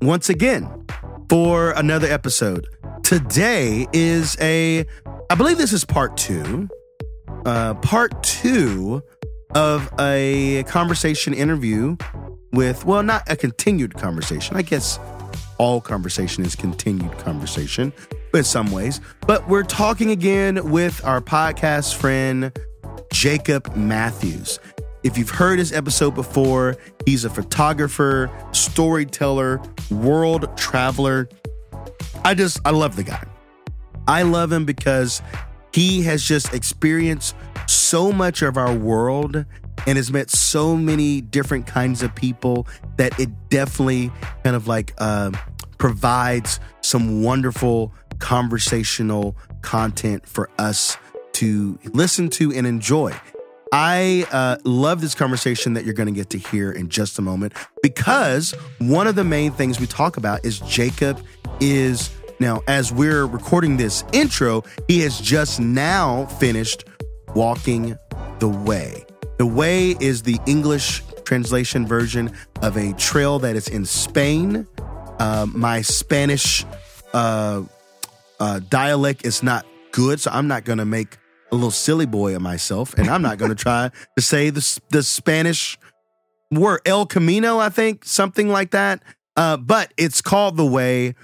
once again for another episode. Today is a, I believe this is part two, uh, part two of a conversation interview with, well, not a continued conversation. I guess all conversation is continued conversation in some ways. But we're talking again with our podcast friend, Jacob Matthews. If you've heard his episode before, he's a photographer, storyteller, world traveler. I just, I love the guy. I love him because he has just experienced so much of our world and has met so many different kinds of people that it definitely kind of like uh, provides some wonderful conversational content for us to listen to and enjoy. I uh, love this conversation that you're going to get to hear in just a moment because one of the main things we talk about is Jacob is now, as we're recording this intro, he has just now finished walking the way. The way is the English translation version of a trail that is in Spain. Uh, my Spanish uh, uh, dialect is not good, so I'm not going to make a little silly boy of myself, and I'm not going to try to say the the Spanish word El Camino. I think something like that. Uh, but it's called the Way.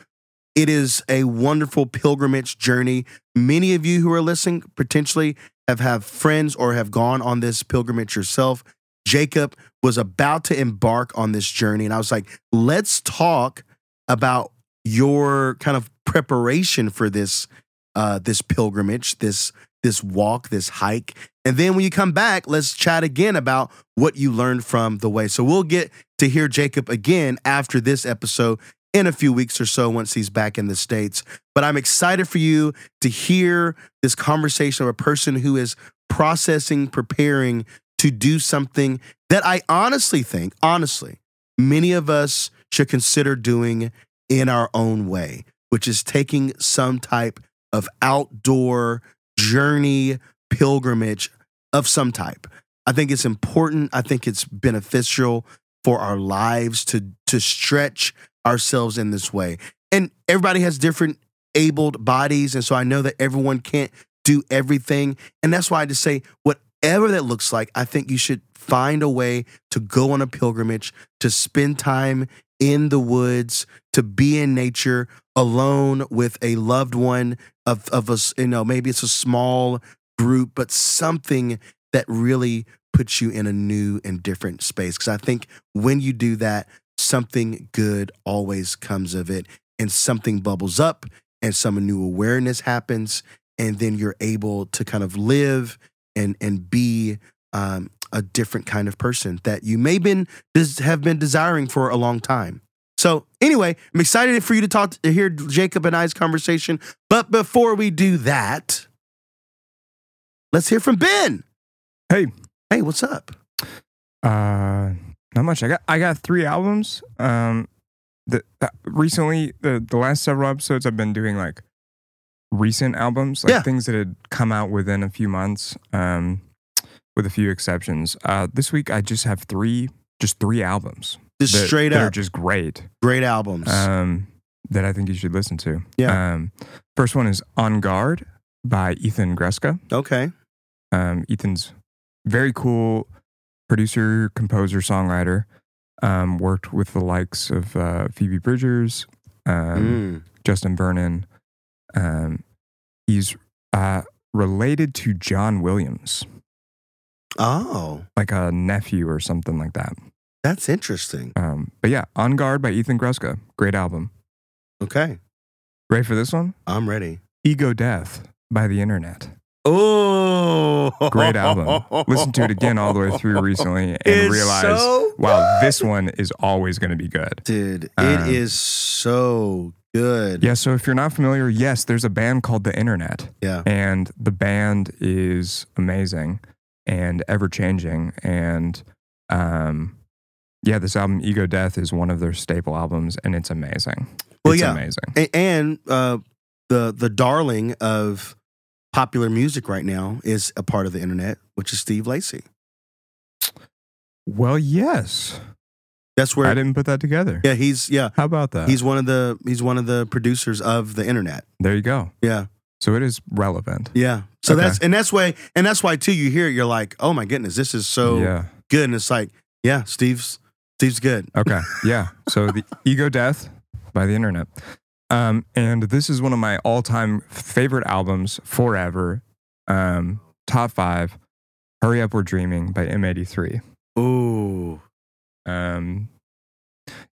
It is a wonderful pilgrimage journey. Many of you who are listening potentially have have friends or have gone on this pilgrimage yourself. Jacob was about to embark on this journey, and I was like, let's talk about your kind of preparation for this uh, this pilgrimage, this this walk, this hike. And then when you come back, let's chat again about what you learned from the way. So we'll get to hear Jacob again after this episode in a few weeks or so once he's back in the States. But I'm excited for you to hear this conversation of a person who is processing, preparing to do something that I honestly think, honestly, many of us should consider doing in our own way, which is taking some type of outdoor journey, pilgrimage of some type. I think it's important. I think it's beneficial for our lives to to stretch ourselves in this way. And everybody has different abled bodies. And so I know that everyone can't do everything. And that's why I just say, whatever that looks like, I think you should find a way to go on a pilgrimage, to spend time in the woods, to be in nature alone with a loved one of, of us, you know, maybe it's a small group, but something that really puts you in a new and different space. Because I think when you do that, something good always comes of it and something bubbles up and some new awareness happens and then you're able to kind of live and and be um, a different kind of person that you may been have been desiring for a long time. So anyway, I'm excited for you to talk to hear Jacob and I's conversation. But before we do that, let's hear from Ben. Hey, hey, what's up? Uh, not much. I got I got three albums. Um, the uh, recently the the last several episodes I've been doing like recent albums, like Yeah. things that had come out within a few months. Um, with a few exceptions. Uh, this week I just have three, just three albums. Just that, straight that are up, just great. great albums. Um, that I think you should listen to. Yeah. Um, first one is En Garde by Ethan Gruska. okay, Um, Ethan's very cool producer, composer, songwriter. Um, worked with the likes of uh, Phoebe Bridgers, um, Mm. Justin Vernon. Um, he's uh, related to John Williams, oh, like a nephew or something like that. that's interesting. Um, but yeah, En Garde by Ethan Gruska. Great album. Okay, Ready for this one? I'm ready. Ego Death by The Internet. Oh, Great album. Listened to it again all the way through recently and It's realized, so wow, this one is always going to be good. dude. Um, it is so good. Yeah, so if you're not familiar, yes, there's a band called The Internet, yeah. and the band is amazing and ever changing. And um, yeah, this album, Ego Death, is one of their staple albums, and it's amazing. Well, it's yeah. amazing. A- and uh, the the darling of popular music right now is a part of the internet, which is Steve Lacy. Well, yes. That's where I didn't put that together. Yeah, he's yeah. How about that? He's one of the he's one of the producers of the internet. there you go. Yeah. So it is relevant. Yeah. So Okay. that's and that's why and that's why too you hear it, you're like, oh my goodness, this is so yeah. good. And it's like, yeah, Steve's Steve's good. Okay. Yeah. So the Ego Death by the internet. Um, and this is one of my all-time favorite albums forever. Um, top five. Hurry Up We're Dreaming by M83. Ooh. Um,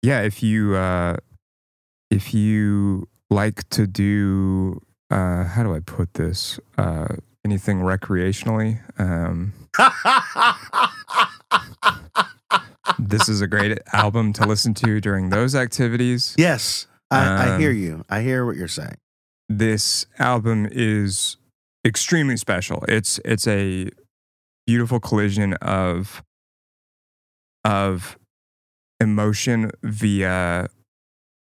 yeah, if you uh, if you like to do uh, how do I put this? Uh, anything recreationally, um, this is a great album to listen to during those activities. yes. I, I Um, hear you. I hear what you're saying. This album is extremely special. It's it's a beautiful collision of of emotion via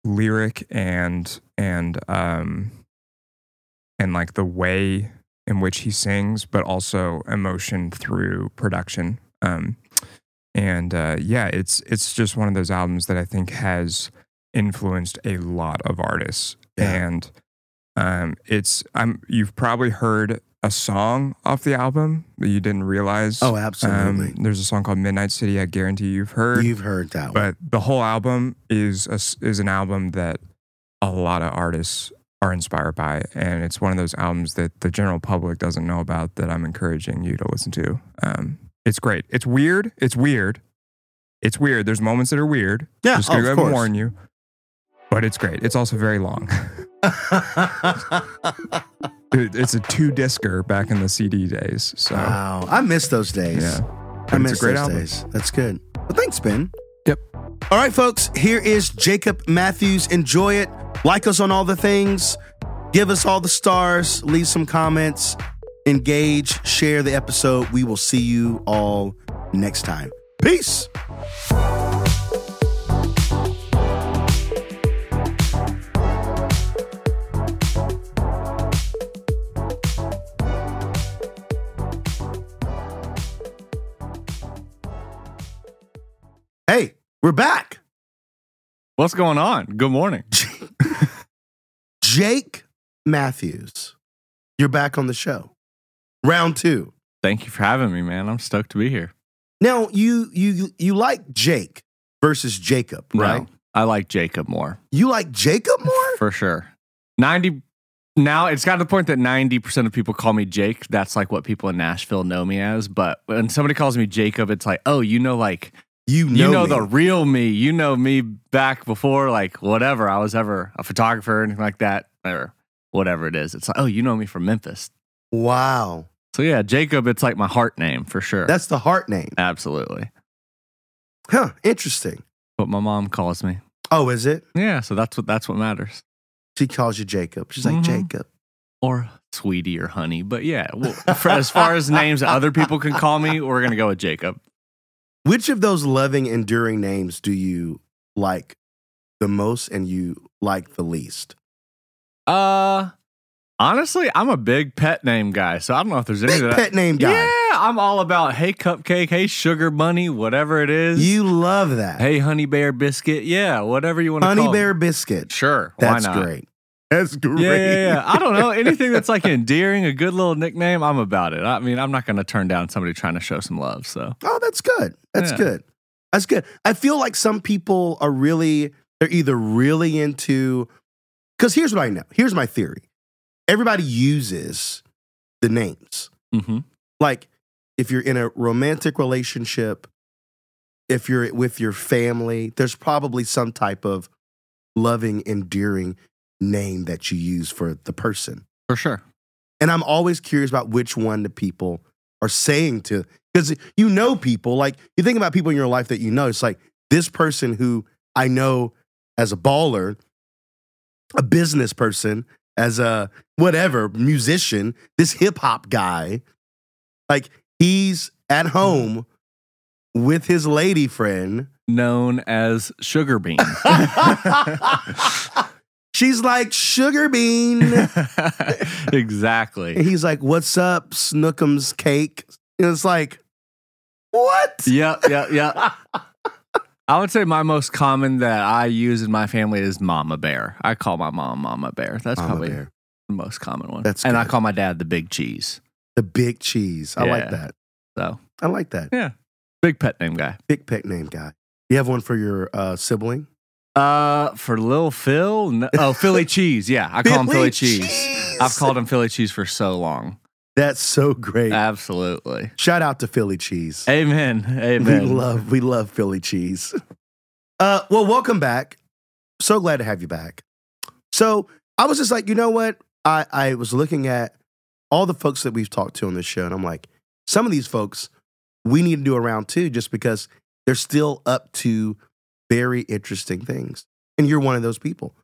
lyric and and um and like the way in which he sings but also emotion through production um and uh yeah it's it's just one of those albums that i think has influenced a lot of artists Yeah. and um it's i'm you've probably heard a song off the album that you didn't realize Oh, absolutely. um, there's a song called midnight city i guarantee you've heard You've heard that one. but the whole album is a is an album that a lot of artists are inspired by, and it's one of those albums that the general public doesn't know about that I'm encouraging you to listen to. Um, it's great. It's weird. It's weird. It's weird. There's moments that are weird. Yeah, just gonna oh, go ahead and warn you. But it's great. It's also very long. It- it's a two discer back in the CD days. So wow. I miss those days. yeah, I But miss it's a great those album. days. That's good. Well, thanks, Ben. Yep. All right, folks. Here is Jacob Matthews. Enjoy it. Like us on all the things. Give us all the stars. Leave some comments. Engage. Share the episode. We will see you all next time. Peace. Hey, we're back. What's going on? Good morning. Jake Matthews, you're back on the show. Round two. Thank you for having me, man. I'm stoked to be here. Now you you you like Jake versus Jacob, right? No, I like Jacob more You like Jacob more? for sure. 90 now it's got to the point that 90% of people call me Jake. That's like what people in Nashville know me as. But when somebody calls me Jacob, it's like, oh, you know, like, You know, you know the real me. You know me back before, like, whatever I was ever a photographer or anything like that, or whatever it is. It's like, oh, you know me from Memphis. wow. So yeah, Jacob, it's like my heart name for sure. That's the heart name. Absolutely. Huh. Interesting. What my mom calls me. Oh, is it? Yeah, so that's what that's what matters. She calls you Jacob. She's like Mhm. Jacob. or sweetie or honey. But yeah, well, for, as far as names that other people can call me, we're gonna go with Jacob. Which of those loving, enduring names do you like the most and you like the least? Uh, honestly, I'm a big pet name guy, so I don't know if there's any Big of that. pet name guy. Yeah, I'm all about hey cupcake, hey sugar bunny, whatever it is. You love that. hey honey bear biscuit, yeah, whatever you want to Honey. Bear Biscuit. sure, That's great. That's great. Yeah, yeah, yeah. I don't know anything that's like endearing, a good little nickname. I'm about it. I mean, I'm not gonna turn down somebody trying to show some love. So Oh, that's good. That's Yeah. good. That's good. I feel like some people are really, they're either really into, because here's what I know. Here's my theory. Everybody uses the names. hmm Like if you're in a romantic relationship, if you're with your family, there's probably some type of loving, endearing name that you use for the person. for sure. And I'm always curious about which one the people are saying to, because you know people, like you think about people in your life that you know, it's like this person who I know as a baller, a business person, as a whatever, musician, this hip hop guy, like he's at home with his lady friend. Known as sugar bean. She's like, Sugar Bean. And exactly. he's like, What's up, Snookums cake? And it's like, What? Yep, yep, yep. I would say my most common that I use in my family is Mama Bear. I call my mom Mama Bear. That's Mama probably Bear. the most common one. That's and I call my dad the Big Cheese. The big cheese. I like that. So I like that. Yeah. Big pet name guy. Big pet name guy. You have one for your uh, sibling? Uh, for Lil Phil, no, oh Philly Cheese. Yeah, I call him Philly Cheese. I've called him Philly Cheese for so long. That's so great. Absolutely. Shout out to Philly cheese. Amen. Amen. We love we love Philly cheese. Uh, well, welcome back. So glad to have you back. So I was just like, you know what? I I was looking at all the folks that we've talked to on this show, and I'm like, some of these folks we need to do a round two, just because they're still up to very interesting things, and you're one of those people,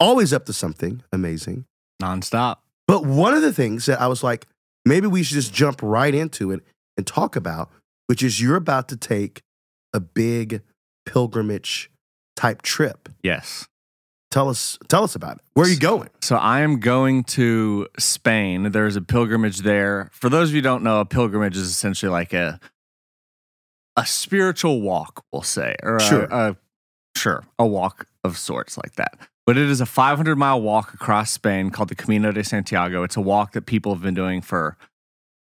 always up to something amazing. Nonstop. But one of the things that I was like, maybe we should just jump right into it and talk about, which is you're about to take a big pilgrimage type trip. Yes. Tell us, tell us about it. Where are you going? So I am going to Spain. There's a pilgrimage there. For those of you who don't know, a pilgrimage is essentially like a a spiritual walk, we'll say, or a- a, sure, a walk of sorts like that. But it is a 500 mile walk across Spain called the Camino de Santiago. It's a walk that people have been doing for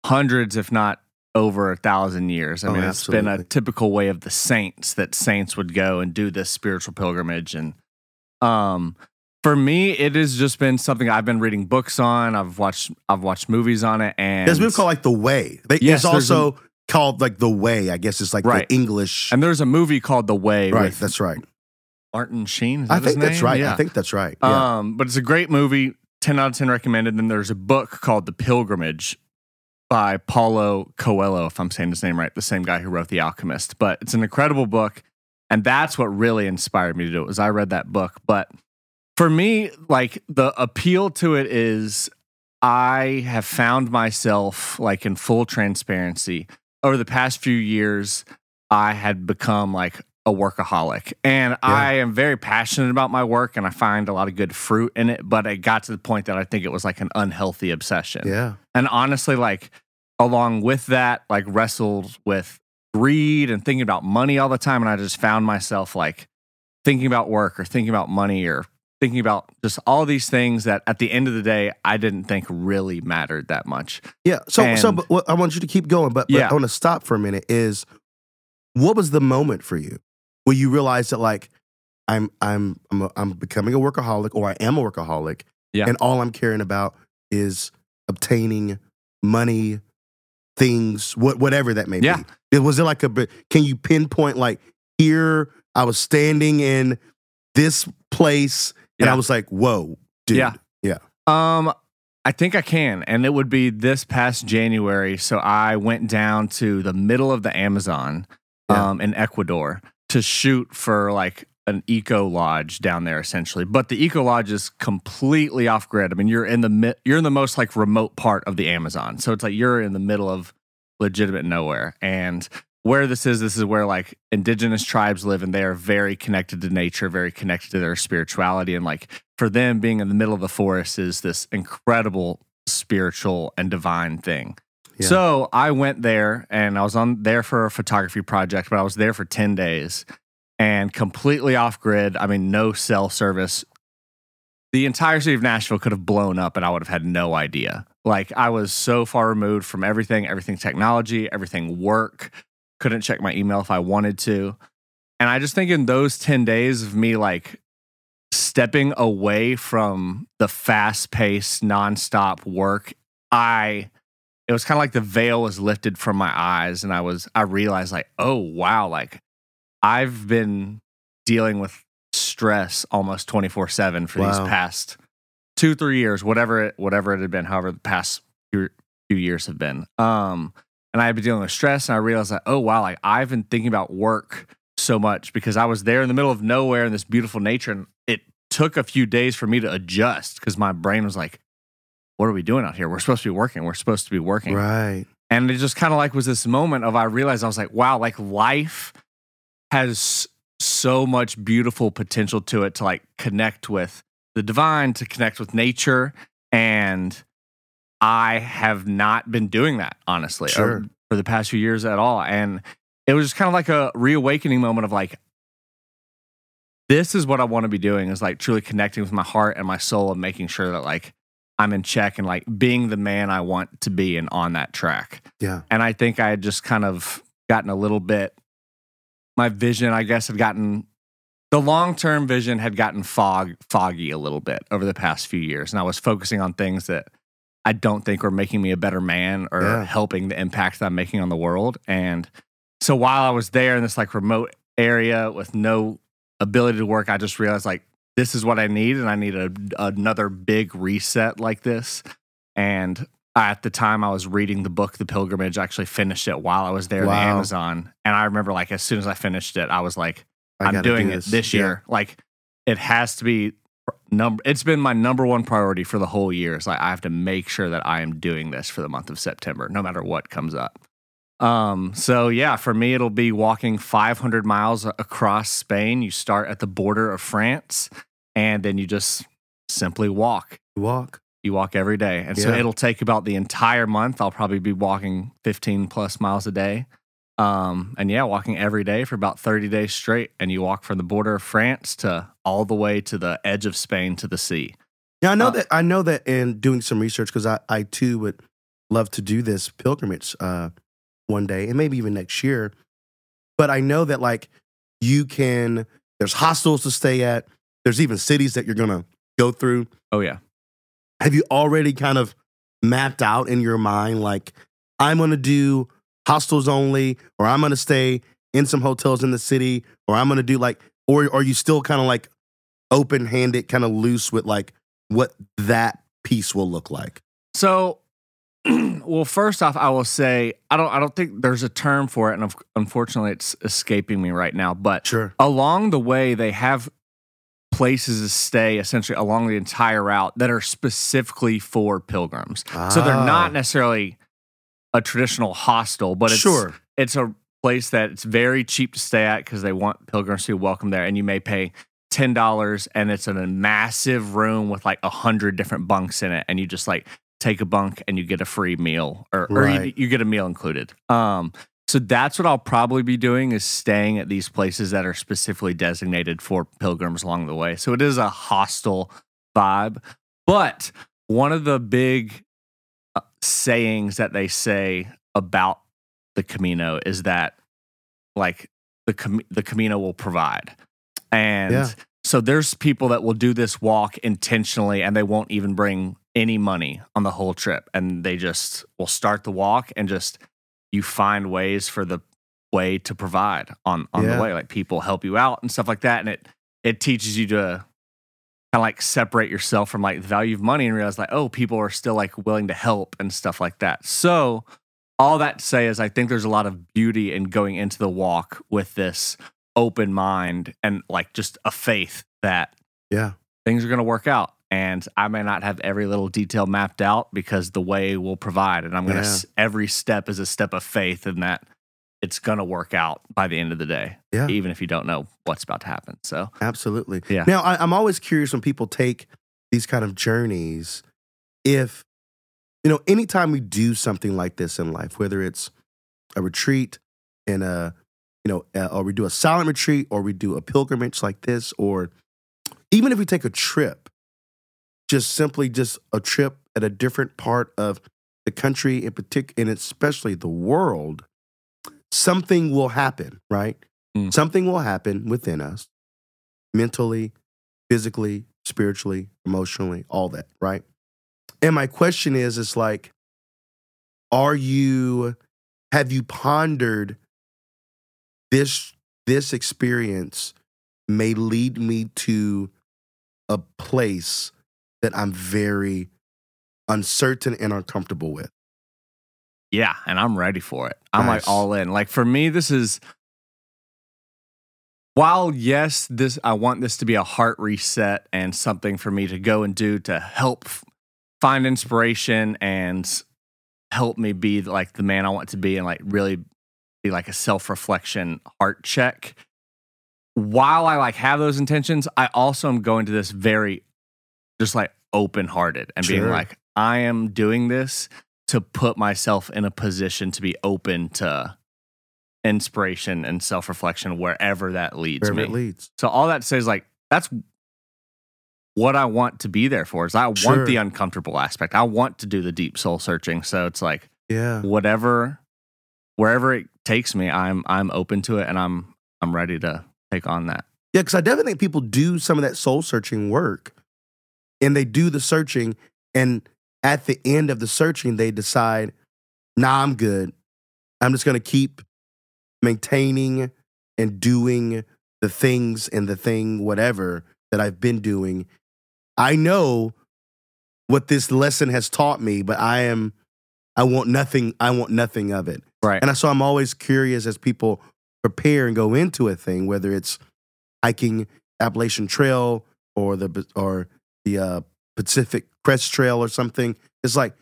hundreds, if not over a thousand years. I Oh, mean, it's been a typical way of the saints that saints would go and do this spiritual pilgrimage. And um, for me, it has just been something I've been reading books on. I've watched I've watched movies on it, and There's a movie called like The Way. They, Yes, it's also called like The Way. I guess it's like Right. the English. and there's a movie called The Way right, with that's right. Martin Sheen. Is I think that's name? right. Yeah. I think that's right. Yeah. Um, but it's a great movie. 10 out of 10 recommended. Then there's a book called The Pilgrimage by Paulo Coelho, if I'm saying his name right, the same guy who wrote The Alchemist. But it's an incredible book. And that's what really inspired me to do it was I read that book. But for me, like the appeal to it is I have found myself like in full transparency over the past few years, I had become like a workaholic. And I am very passionate about my work and I find a lot of good fruit in it. But it got to the point that I think it was like an unhealthy obsession. yeah. And honestly, like along with that, like wrestled with greed and thinking about money all the time. And I just found myself like thinking about work or thinking about money or thinking about just all these things that at the end of the day, I didn't think really mattered that much. Yeah. So, so but what, I want you to keep going, but, but Yeah. I want to stop for a minute. Is what was the moment for you where you realize that like I'm I'm I'm a, I'm becoming a workaholic or I am a workaholic, Yeah. and all I'm caring about is obtaining money, things, what whatever that may Yeah. be. It was it like a bit- can you pinpoint like here I was standing in this place and I was like, whoa, dude. Yeah. Um, I think I can, and it would be this past January. So I went down to the middle of the Amazon, Yeah. um, in Ecuador to shoot for like an eco lodge down there, essentially. But the eco lodge is completely off grid. I mean, you're in the mi- you're in the most like remote part of the Amazon, so it's like you're in the middle of legitimate nowhere. And where this is, this is where like indigenous tribes live, and they are very connected to nature, very connected to their spirituality, and like for them being in the middle of the forest is this incredible spiritual and divine thing. So I went there and I was on there for a photography project, but I was there for 10 days and completely off grid. I mean, no cell service. The entire city of Nashville could have blown up and I would have had no idea. Like I was so far removed from everything, everything technology, everything work. Couldn't check my email if I wanted to. And I just think in those 10 days of me like stepping away from the fast paced, nonstop work, I it was kind of like the veil was lifted from my eyes and I was I realized like, oh wow, like I've been dealing with stress almost 24/7 for these past 2 3 years, whatever it whatever it had been, however the past few, few years have been. Um and i've been dealing with stress and I realized that oh wow, like I've been thinking about work so much because I was there in the middle of nowhere in this beautiful nature and it took a few days for me to adjust because my brain was like what are we doing out here? We're supposed to be working. We're supposed to be working. Right. And it just kind of like was this moment of I realized I was like, wow, like life has so much beautiful potential to it to like connect with the divine, to connect with nature. And I have not been doing that, honestly, uh, Sure. for the past few years at all. And it was just kind of like a reawakening moment of like, this is what I want to be doing is like truly connecting with my heart and my soul and making sure that like I'm in check and like being the man I want to be and on that track. Yeah. And I think I had just kind of gotten a little bit, my vision, I guess, had gotten, the long term vision had gotten fog, foggy a little bit over the past few years. And I was focusing on things that I don't think were making me a better man or Yeah. helping the impact that I'm making on the world. And so while I was there in this like remote area with no ability to work, I just realized like, this is what I need, and I need a, another big reset like this. And at the time, I was reading the book, The Pilgrimage. I actually finished it while I was there in Wow. the Amazon. And I remember, like, as soon as I finished it, I was like, I'm doing do it this Yeah. year. Like, it has to be number. It's been my number one priority for the whole year. It's like I have to make sure that I am doing this for the month of September, no matter what comes up. Um, so yeah, for me, it'll be walking 500 miles across Spain. You start at the border of France, and then you just simply walk. You walk. You walk every day, and so it'll take about the entire month. I'll probably be walking 15 plus miles a day. Um, and yeah, walking every day for about 30 days straight. And you walk from the border of France to all the way to the edge of Spain to the sea. Yeah, I know Uh, that. I know that in doing some research because I, I too would love to do this pilgrimage uh, one day and maybe even next year. But I know that like you can. There's hostels to stay at. There's even cities that you're gonna go through. Oh, yeah. Have you already kind of mapped out in your mind like I'm gonna do hostels only, or I'm gonna stay in some hotels in the city, or I'm gonna do like, or are you still kind of like open handed, kind of loose with like what that piece will look like? So, well, first off, I will say I don't I don't think there's a term for it, and unfortunately, it's escaping me right now. But Sure. along the way, they have places to stay essentially along the entire route that are specifically for pilgrims. So they're Ah. not necessarily a traditional hostel, but it's sure. it's a place that it's very cheap to stay at because they want pilgrims to be welcome there, and you may pay ten dollars, and it's in a massive room with like a hundred different bunks in it, and you just like take a bunk and you get a free meal, or, or you, you get a meal included. Um, so that's what I'll probably be doing is staying at these places that are specifically designated for pilgrims along the way. So it is a hostel vibe, but one of the big uh, sayings that they say about the Camino is that like the Cam- the Camino will provide. And Yeah. So there's people that will do this walk intentionally and they won't even bring any money on the whole trip. And they just will start the walk and just you find ways for the way to provide on on Yeah. the way. Like people help you out and stuff like that. And it it teaches you to kind of like separate yourself from like the value of money and realize like oh people are still like willing to help and stuff like that. So all that to say is i think there's a lot of beauty in going into the walk with this open mind and like just a faith that Yeah. things are going to work out and i may not have every little detail mapped out because the way will provide and i'm going to Yeah. every step is a step of faith in that it's going to work out by the end of the day Yeah. even if you don't know what's about to happen so Absolutely. Yeah. Now, I, I'm always curious when people take these kind of journeys, if, you know, anytime we do something like this in life, whether it's a retreat in a, you know, uh, or we do a silent retreat or we do a pilgrimage like this, or even if we take a trip, just simply just a trip at a different part of the country in particular, and especially the world, something will happen, right? Mm. Something will happen within us mentally, physically, spiritually, emotionally, all that, right? And my question is, it's like, are you, have you pondered this, this experience may lead me to a place that I'm very uncertain and uncomfortable with? yeah and i'm ready for it i'm Nice. like all in like for me this is while yes this i want this to be a heart reset and something for me to go and do to help find inspiration and help me be like the man i want to be and like really be like a self-reflection heart check while i like have those intentions i also am going to this very just like open-hearted and being like i am doing this to put myself in a position to be open to inspiration and self reflection wherever that leads Wherever me. it leads. So all that says like that's what I want to be there for. Is I Sure. want the uncomfortable aspect. I want to do the deep soul searching. So it's like Yeah. whatever, wherever it takes me, I'm I'm open to it, and I'm I'm ready to take on that. Yeah, because I definitely think people do some of that soul searching work and they do the searching. And at the end of the searching, they decide, nah, I'm good. I'm just going to keep maintaining and doing the things and the thing, whatever that I've been doing. I know what this lesson has taught me, but I am, I want nothing, I want nothing of it. Right. And so I'm always curious as people prepare and go into a thing, whether it's hiking Appalachian Trail or the or the uh, Pacific Crest Trail or something. It's like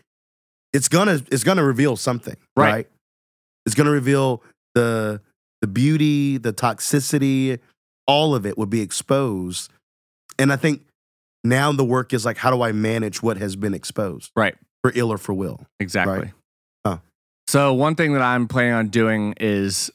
it's gonna it's gonna reveal something, Right. right? It's gonna reveal the the beauty, the toxicity, all of it will be exposed. And I think now the work is like, how do I manage what has been exposed, Right. for ill or for will? Exactly. Right. So one thing that I'm planning on doing is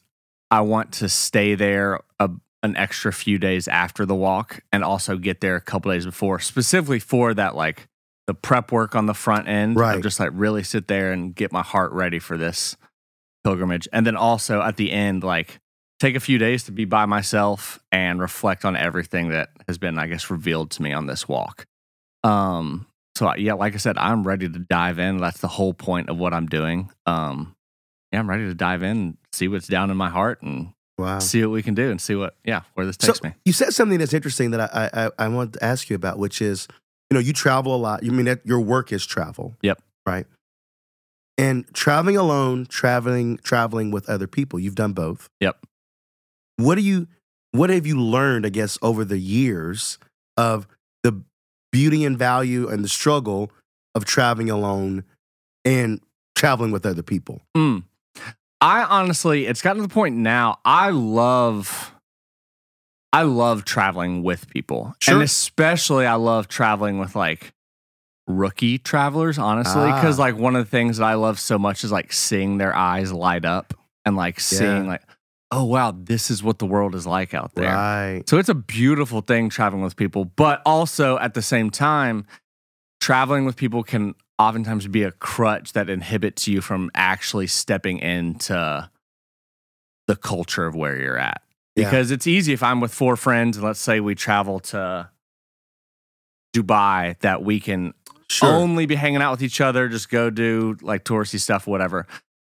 I want to stay there a, an extra few days after the walk and also get there a couple days before, specifically for that like the prep work on the front end. Right. Just like really sit there and get my heart ready for this pilgrimage. And then also at the end, like take a few days to be by myself and reflect on everything that has been, I guess, revealed to me on this walk. Um, so yeah, like I said, I'm ready to dive in. That's the whole point of what I'm doing. Um, yeah, I'm ready to dive in, and see what's down in my heart, and Wow. see what we can do, and see what yeah where this So takes me. you said something that's interesting that I, I I wanted to ask you about, which is, you know, you travel a lot. You mean that your work is travel. Yep. Right. And traveling alone, traveling traveling with other people. You've done both. Yep. What do you what have you learned, I guess, over the years of beauty and value and the struggle of traveling alone and traveling with other people? Mm. I honestly, it's gotten to the point now. I love, I love traveling with people, Sure. and especially I love traveling with like rookie travelers. Honestly, because Ah. like one of the things that I love so much is like seeing their eyes light up and like seeing Yeah. like, oh wow, this is what the world is like out there. Right. So it's a beautiful thing traveling with people, but also at the same time, traveling with people can oftentimes be a crutch that inhibits you from actually stepping into the culture of where you're at. Yeah. Because it's easy if I'm with four friends and let's say we travel to Dubai that we can Sure. only be hanging out with each other, just go do like touristy stuff, whatever.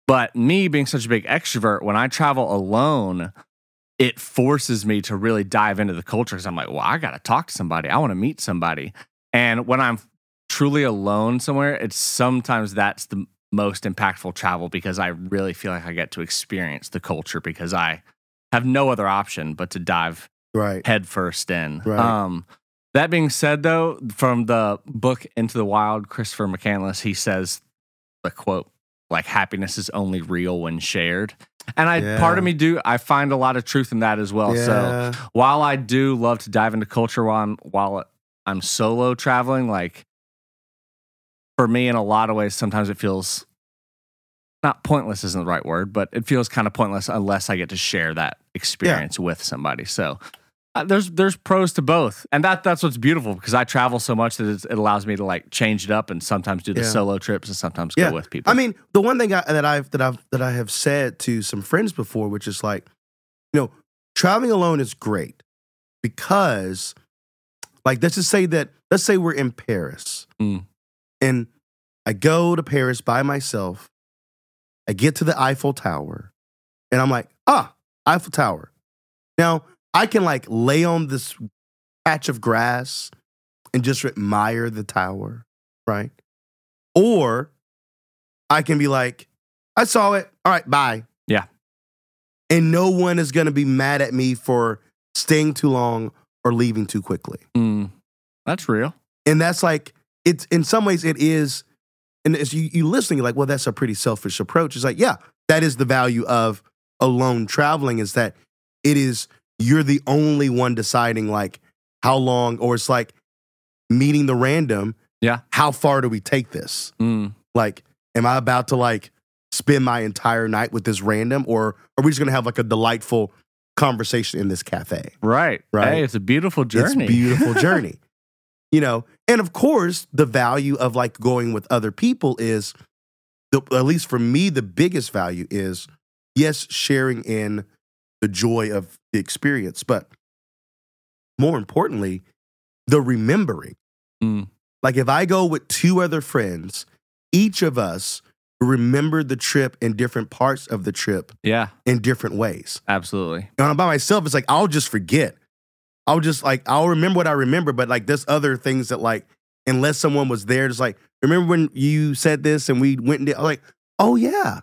But me being such a big extrovert, when I travel alone, it forces me to really dive into the culture because I'm like, well, I got to talk to somebody. I want to meet somebody. And when I'm truly alone somewhere, it's sometimes that's the most impactful travel because I really feel like I get to experience the culture because I have no other option but to dive right. head first in. Right. Um, that being said, though, from the book Into the Wild, Christopher McCandless, he says the quote, like happiness is only real when shared. And I part of me do I find a lot of truth in that as well. So while I do love to dive into culture while I'm while I'm solo traveling, like for me in a lot of ways, sometimes it feels not pointless isn't the right word, but it feels kind of pointless unless I get to share that experience with somebody. So uh, there's there's pros to both, and that that's what's beautiful because I travel so much that it's, it allows me to like change it up and sometimes do the Yeah. solo trips and sometimes go with people. I mean, the one thing I, that I've that I've that I have said to some friends before, which is like, you know, traveling alone is great because, like, let's just say that let's say we're in Paris, Mm. and I go to Paris by myself. I get to the Eiffel Tower, and I'm like, ah, Eiffel Tower. Now I can like lay on this patch of grass and just admire the tower, right? Or I can be like, I saw it. All right, bye. Yeah. And no one is going to be mad at me for staying too long or leaving too quickly. Mm, that's real. And that's like, it's in some ways, it is. And as you, you listening, you're like, well, that's a pretty selfish approach. It's like, yeah, that is the value of alone traveling is that it is, you're the only one deciding like how long, or it's like meeting the random. Yeah. How far do we take this? Mm, Like, am I about to like spend my entire night with this random, or are we just gonna have like a delightful conversation in this cafe? Right. Right. Hey, it's a beautiful journey. It's a beautiful journey. You know, and of course, the value of like going with other people is, the, at least for me, the biggest value is yes, sharing in the joy of the experience, but more importantly, the remembering. Mm. Like if I go with two other friends, each of us remember the trip in different parts of the trip yeah, in different ways. absolutely. And I'm by myself, it's like I'll just forget. I'll just like I'll remember what I remember, but like there's other things that like unless someone was there, just like remember when you said this and we went and did. I'm like, oh yeah,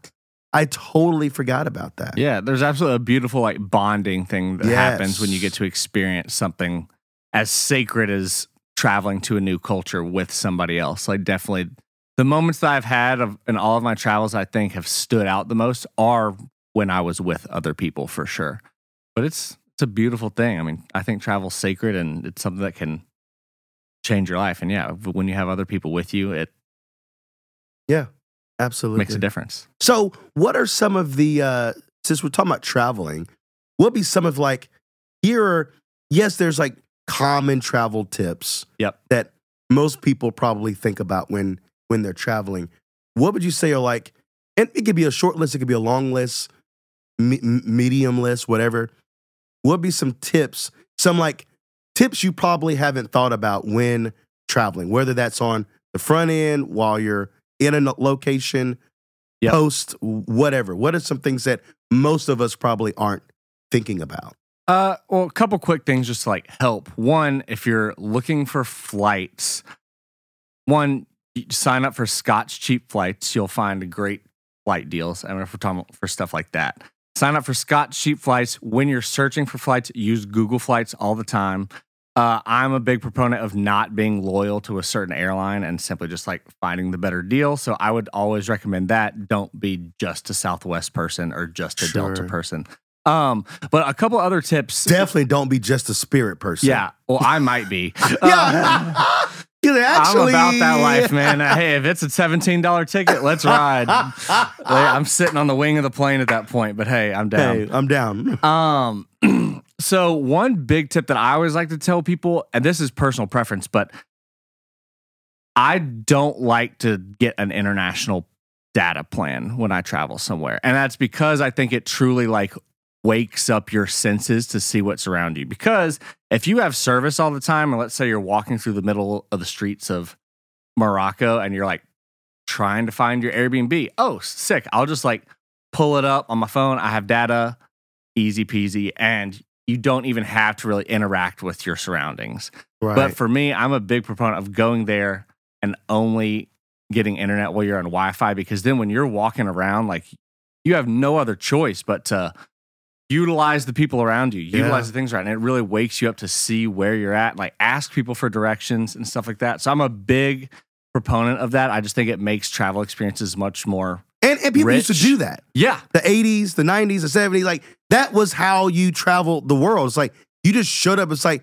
I totally forgot about that. Yeah, there's absolutely a beautiful like bonding thing that happens when you get to experience something as sacred as traveling to a new culture with somebody else. Like definitely the moments that I've had of in all of my travels I think have stood out the most are when I was with other people for sure. But it's it's a beautiful thing. I mean, I think travel's sacred and it's something that can change your life. And yeah, when you have other people with you, it absolutely makes a difference. So, what are some of the uh since we're talking about traveling, what would be some of like here are yes, there's like common travel tips Yep. that most people probably think about when when they're traveling. What would you say are like and it could be a short list, it could be a long list, me- medium list, whatever. What would be some tips, some like tips you probably haven't thought about when traveling, whether that's on the front end while you're in a location, Yep. post, whatever. What are some things that most of us probably aren't thinking about? Uh, well, a couple quick things just to like help. One, if you're looking for flights, one, sign up for Scott's Cheap Flights. You'll find great flight deals. I mean, if we're talking for stuff like that, sign up for Scott's Cheap Flights. When you're searching for flights, use Google Flights all the time. Uh, I'm a big proponent of not being loyal to a certain airline and simply just like finding the better deal. So I would always recommend that. Don't be just a Southwest person or just a Delta person. Um, but a couple other tips. Definitely don't be just a spirit person. Yeah, well, I might be. Yeah. You're actually, I'm about that life, man. Uh, Hey, if it's a seventeen dollar ticket, let's ride. I'm sitting on the wing of the plane at that point, but hey, I'm down. Hey, I'm down. Um, so one big tip that I always like to tell people, and this is personal preference, but I don't like to get an international data plan when I travel somewhere. And that's because I think it truly like wakes up your senses to see what's around you. Because if you have service all the time, and let's say you're walking through the middle of the streets of Morocco and you're like trying to find your Airbnb, oh, sick. I'll just like pull it up on my phone. I have data, easy peasy. And you don't even have to really interact with your surroundings. Right. But for me, I'm a big proponent of going there and only getting internet while you're on Wi Fi because then when you're walking around, like you have no other choice but to utilize the people around you, utilize Yeah. the things around, and it really wakes you up to see where you're at. Like ask people for directions and stuff like that. So I'm a big proponent of that. I just think it makes travel experiences much more. And, and people used to do that. Yeah, The 80s, the 90s, the 70s. Like that was how you traveled the world. It's like you just showed up. It's like,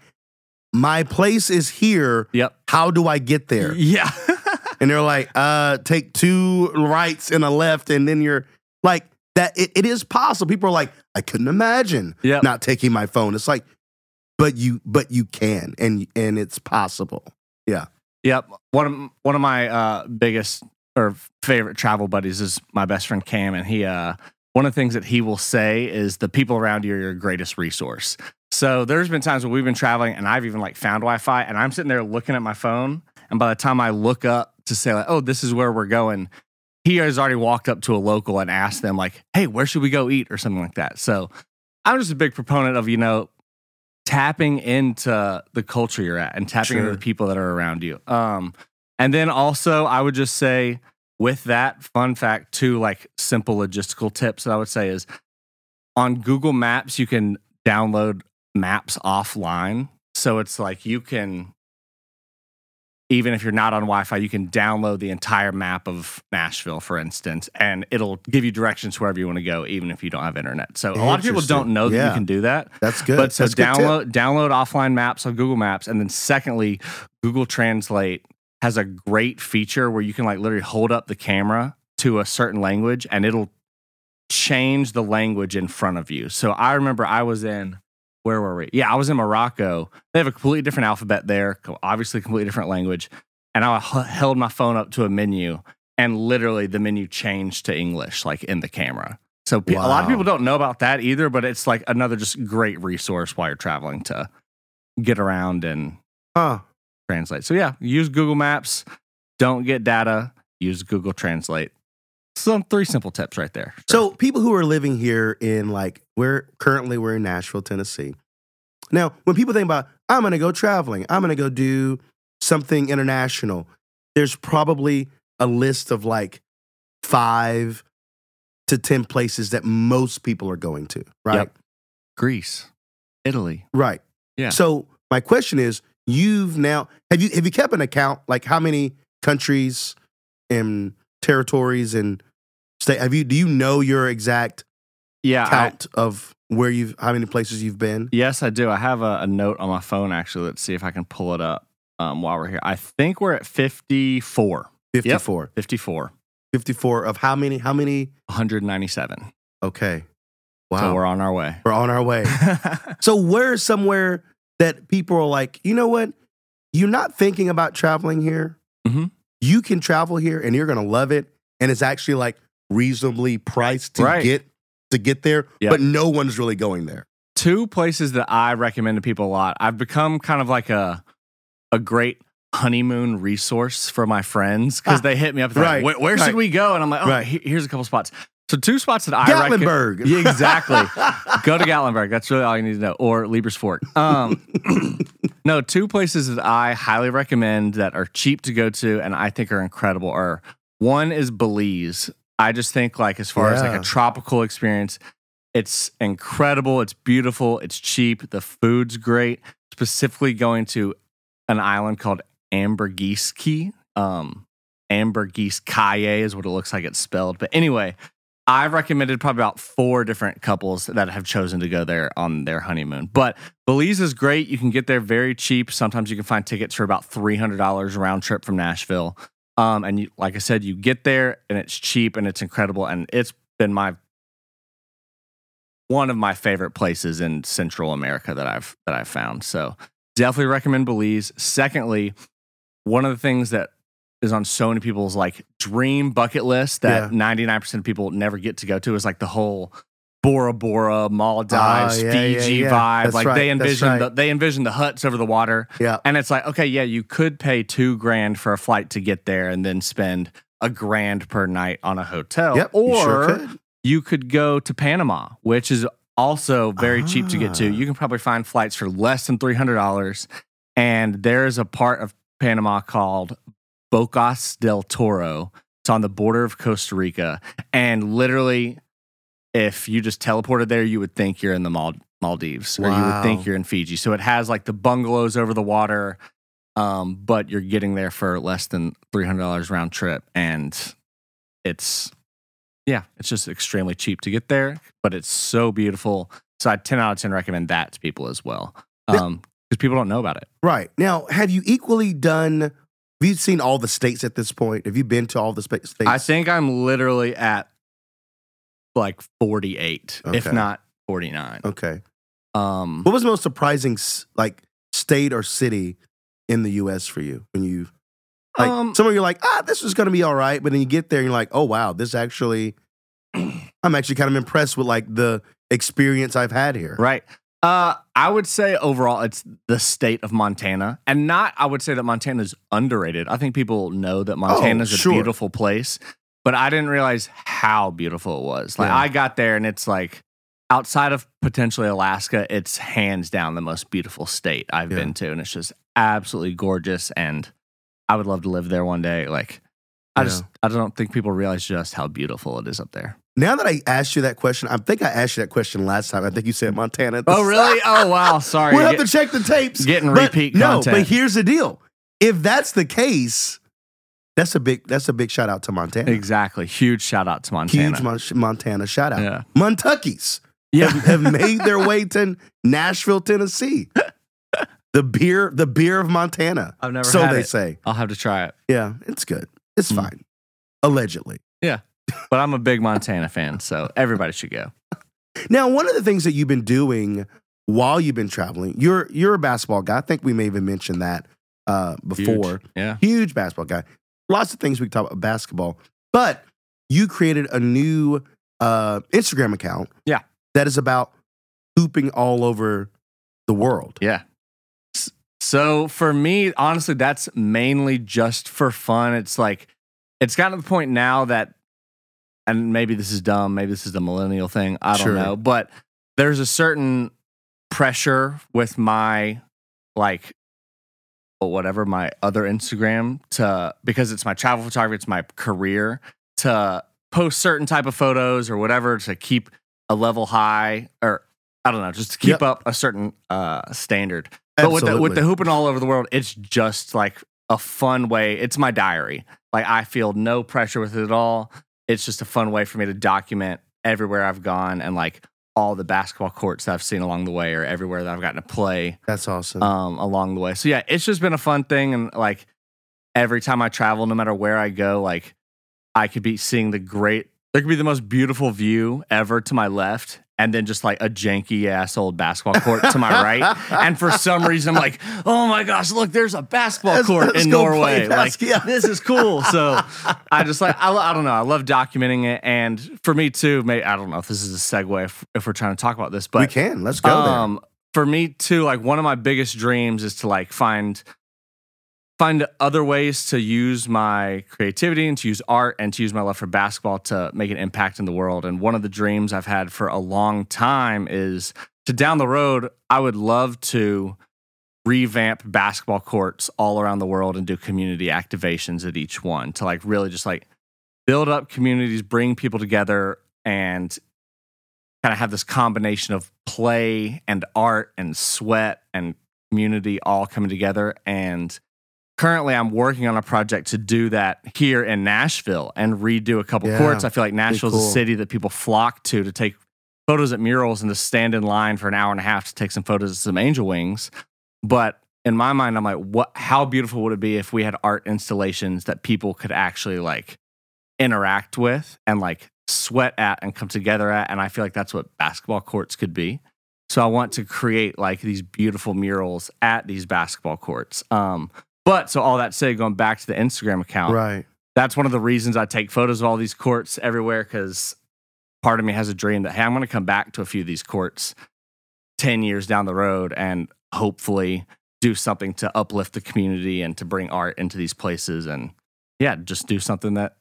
my place is here. yep, How do I get there? yeah. and they're like, uh, take two rights and a left, and then you're like that. It, it is possible. People are like, I couldn't imagine Yep. not taking my phone. It's like, but you, but you can, and and it's possible. Yeah. Yep. One of one of my uh, biggest or favorite travel buddies is my best friend Cam, and he uh, one of the things that he will say is the people around you are your greatest resource. So there's been times when we've been traveling, and I've even like found Wi-Fi, and I'm sitting there looking at my phone, and by the time I look up to say like, oh, this is where we're going. He has already walked up to a local and asked them like, "Hey, where should we go eat?" or something like that. So, I'm just a big proponent of you know tapping into the culture you're at and tapping into the people that are around you. Um, and then also, I would just say with that fun fact too, like simple logistical tips that I would say is on Google Maps, you can download maps offline. So it's like you can, even if you're not on Wi Fi, you can download the entire map of Nashville, for instance, and it'll give you directions wherever you want to go, even if you don't have internet. So a lot of people don't know that Yeah. you can do that. That's good. But so That's download download offline maps on Google Maps, and then secondly, Google Translate has a great feature where you can like literally hold up the camera to a certain language and it'll change the language in front of you. So I remember I was in where were we? Yeah, I was in Morocco. They have a completely different alphabet there, obviously completely different language. And I h- held my phone up to a menu and literally the menu changed to English like in the camera. So pe- a lot of people don't know about that either, but it's like another just great resource while you're traveling to get around and Huh. Translate. So yeah, use Google Maps. Don't get data. Use Google Translate. Some three simple tips right there. So people who are living here in like we're currently we're in Nashville, Tennessee. Now, when people think about I'm going to go traveling, I'm going to go do something international, there's probably a list of like 5 to 10 places that most people are going to, right? Yep. Greece, Italy. Right. Yeah. So, my question is, you've now have you have you kept an account like how many countries and territories and state have you do you know your exact Yeah. I- count of where you've how many places you've been? yes, I do. I have a, a note on my phone actually. Let's see if I can pull it up um, while we're here. I think we're at 54. 54. 54. 54 of how many how many 197. okay. Wow. So we're on our way. we're on our way. so where's somewhere that people are like, you know what? You're not thinking about traveling here. Mhm. You can travel here and you're gonna love it. And it's actually like reasonably priced to Right. get to get there, Yep. but no one's really going there. two places that I recommend to people a lot. I've become kind of like a a great honeymoon resource for my friends because Ah, they hit me up. right, Like, where where should we go? And I'm like, oh, Right. here's a couple spots. So two spots that I recommend. Gatlinburg. Yeah, exactly. go to Gatlinburg. That's really all you need to know. Or Lieber's Fork. Um, no, two places that I highly recommend that are cheap to go to and I think are incredible are one is Belize. I just think like as far as like a tropical experience, it's incredible. It's beautiful. It's cheap. The food's great. Specifically going to an island called Ambergris Caye. Um, Ambergris Caye is what it looks like it's spelled. But anyway, I've recommended probably about four different couples that have chosen to go there on their honeymoon. But Belize is great. You can get there very cheap. Sometimes you can find tickets for about $300 round trip from Nashville. Um, and you, like I said, you get there and it's cheap and it's incredible. And it's been my one of my favorite places in Central America that I've that I've found. So definitely recommend Belize. Secondly, one of the things that is on so many people's like dream bucket list that Yeah. 99% of people never get to go to is like the whole Bora Bora, Maldives, Ah, yeah, yeah, Fiji yeah. vibe. That's like right, they that's envision right. the, they envision the huts over the water. Yeah. And it's like, okay, yeah, you could pay two grand for a flight to get there and then spend a grand per night on a hotel. Yep. you Or sure could. you could go to Panama, which is also very cheap to get to. Ah. You can probably find flights for less than $300. And there's a part of Panama called Bocas del Toro. It's on the border of Costa Rica. And literally, if you just teleported there, you would think you're in the Mal- Maldives or you would think you're in Fiji. So it has like the bungalows over the water, um, but you're getting there for less than $300 round trip. And it's yeah, it's just extremely cheap to get there, but it's so beautiful. So I 10 out of 10 recommend that to people as well. Um, because people don't know about it. Right. Now, have you equally done have you seen all the states at this point? Have you been to all the spa- states? I think I'm literally at like 48, if not 49. Okay. Um, What was the most surprising like state or city in the US for you when you like Um, somewhere you're like, ah, this is gonna be all right, but then you get there and you're like, oh wow, this actually I'm actually kind of impressed with like the experience I've had here. Right. Uh, I would say overall it's the state of Montana, and not. I would say that Montana is underrated. I think people know that Montana is a Oh, sure. beautiful place, but I didn't realize how beautiful it was. Like Yeah. I got there, and it's like outside of potentially Alaska, it's hands down the most beautiful state I've Yeah. been to, and it's just absolutely gorgeous. And I would love to live there one day. Like I Yeah. just, I don't think people realize just how beautiful it is up there. Now that I asked you that question, I think I asked you that question last time. I think you said Montana. Oh really? Oh wow. Sorry. We'll have Get- to check the tapes. getting But repeat no, content. but here's the deal. If that's the case, that's a big that's a big shout out to Montana. Exactly. Huge shout out to Montana. Huge Mon- Montana shout out. Yeah. Montuckies Yeah. have, have made their way to Nashville, Tennessee. The beer, the beer of Montana. I've never so they it. say. I'll have to try it. Yeah, it's good. It's Mm. fine. Allegedly. Yeah. But I'm a big Montana fan, so everybody should go. Now, one of the things that you've been doing while you've been traveling, you're you're a basketball guy. I think we may even mentioned that uh, before. Yeah. Huge basketball guy. Lots of things we can talk about basketball, but you created a new uh, Instagram account. Yeah. that is about hooping all over the world. Yeah. So for me, honestly, that's mainly just for fun. It's like it's gotten to the point now that, and maybe this is dumb, maybe this is the millennial thing. I don't Sure. know, but there's a certain pressure with my like or whatever my other Instagram to because it's my travel photography, it's my career to post certain type of photos or whatever to keep a level high or I don't know, just to keep Yep. up a certain uh standard. But with the, with the hooping all over the world, it's just like a fun way. It's my diary. Like I feel no pressure with it at all. It's just a fun way for me to document everywhere I've gone and like all the basketball courts that I've seen along the way or everywhere that I've gotten to play That's awesome. um, along the way. So yeah, it's just been a fun thing, and like every time I travel, no matter where I go, like I could be seeing the great. There could be the most beautiful view ever to my left, and then just like a janky ass old basketball court to my right. And for some reason, I'm like, oh my gosh, look, there's a basketball Let's- court let's in Norway. Like yeah. this is cool. So I just like I, I don't know. I love documenting it, and for me too. May I don't know if this is a segue if, if we're trying to talk about this, but we can. Let's go um, for me too, like one of my biggest dreams is to like find find other ways to use my creativity and to use art and to use my love for basketball to make an impact in the world. And one of the dreams I've had for a long time is to down the road, I would love to revamp basketball courts all around the world and do community activations at each one to like really just like build up communities, bring people together and kind of have this combination of play and art and sweat and community all coming together. And currently, I'm working on a project to do that here in Nashville and redo a couple Yeah, courts. I feel like Nashville's cool. a city that people flock to to take photos at murals and to stand in line for an hour and a half to take some photos of some angel wings. But in my mind, I'm like, what? How beautiful would it be if we had art installations that people could actually like interact with and like sweat at and come together at? And I feel like that's what basketball courts could be. So I want to create like these beautiful murals at these basketball courts. Um, but so all that said, going back to the Instagram account, Right. that's one of the reasons I take photos of all these courts everywhere because part of me has a dream that, hey, I'm going to come back to a few of these courts 10 years down the road and hopefully do something to uplift the community and to bring art into these places and, yeah, just do something that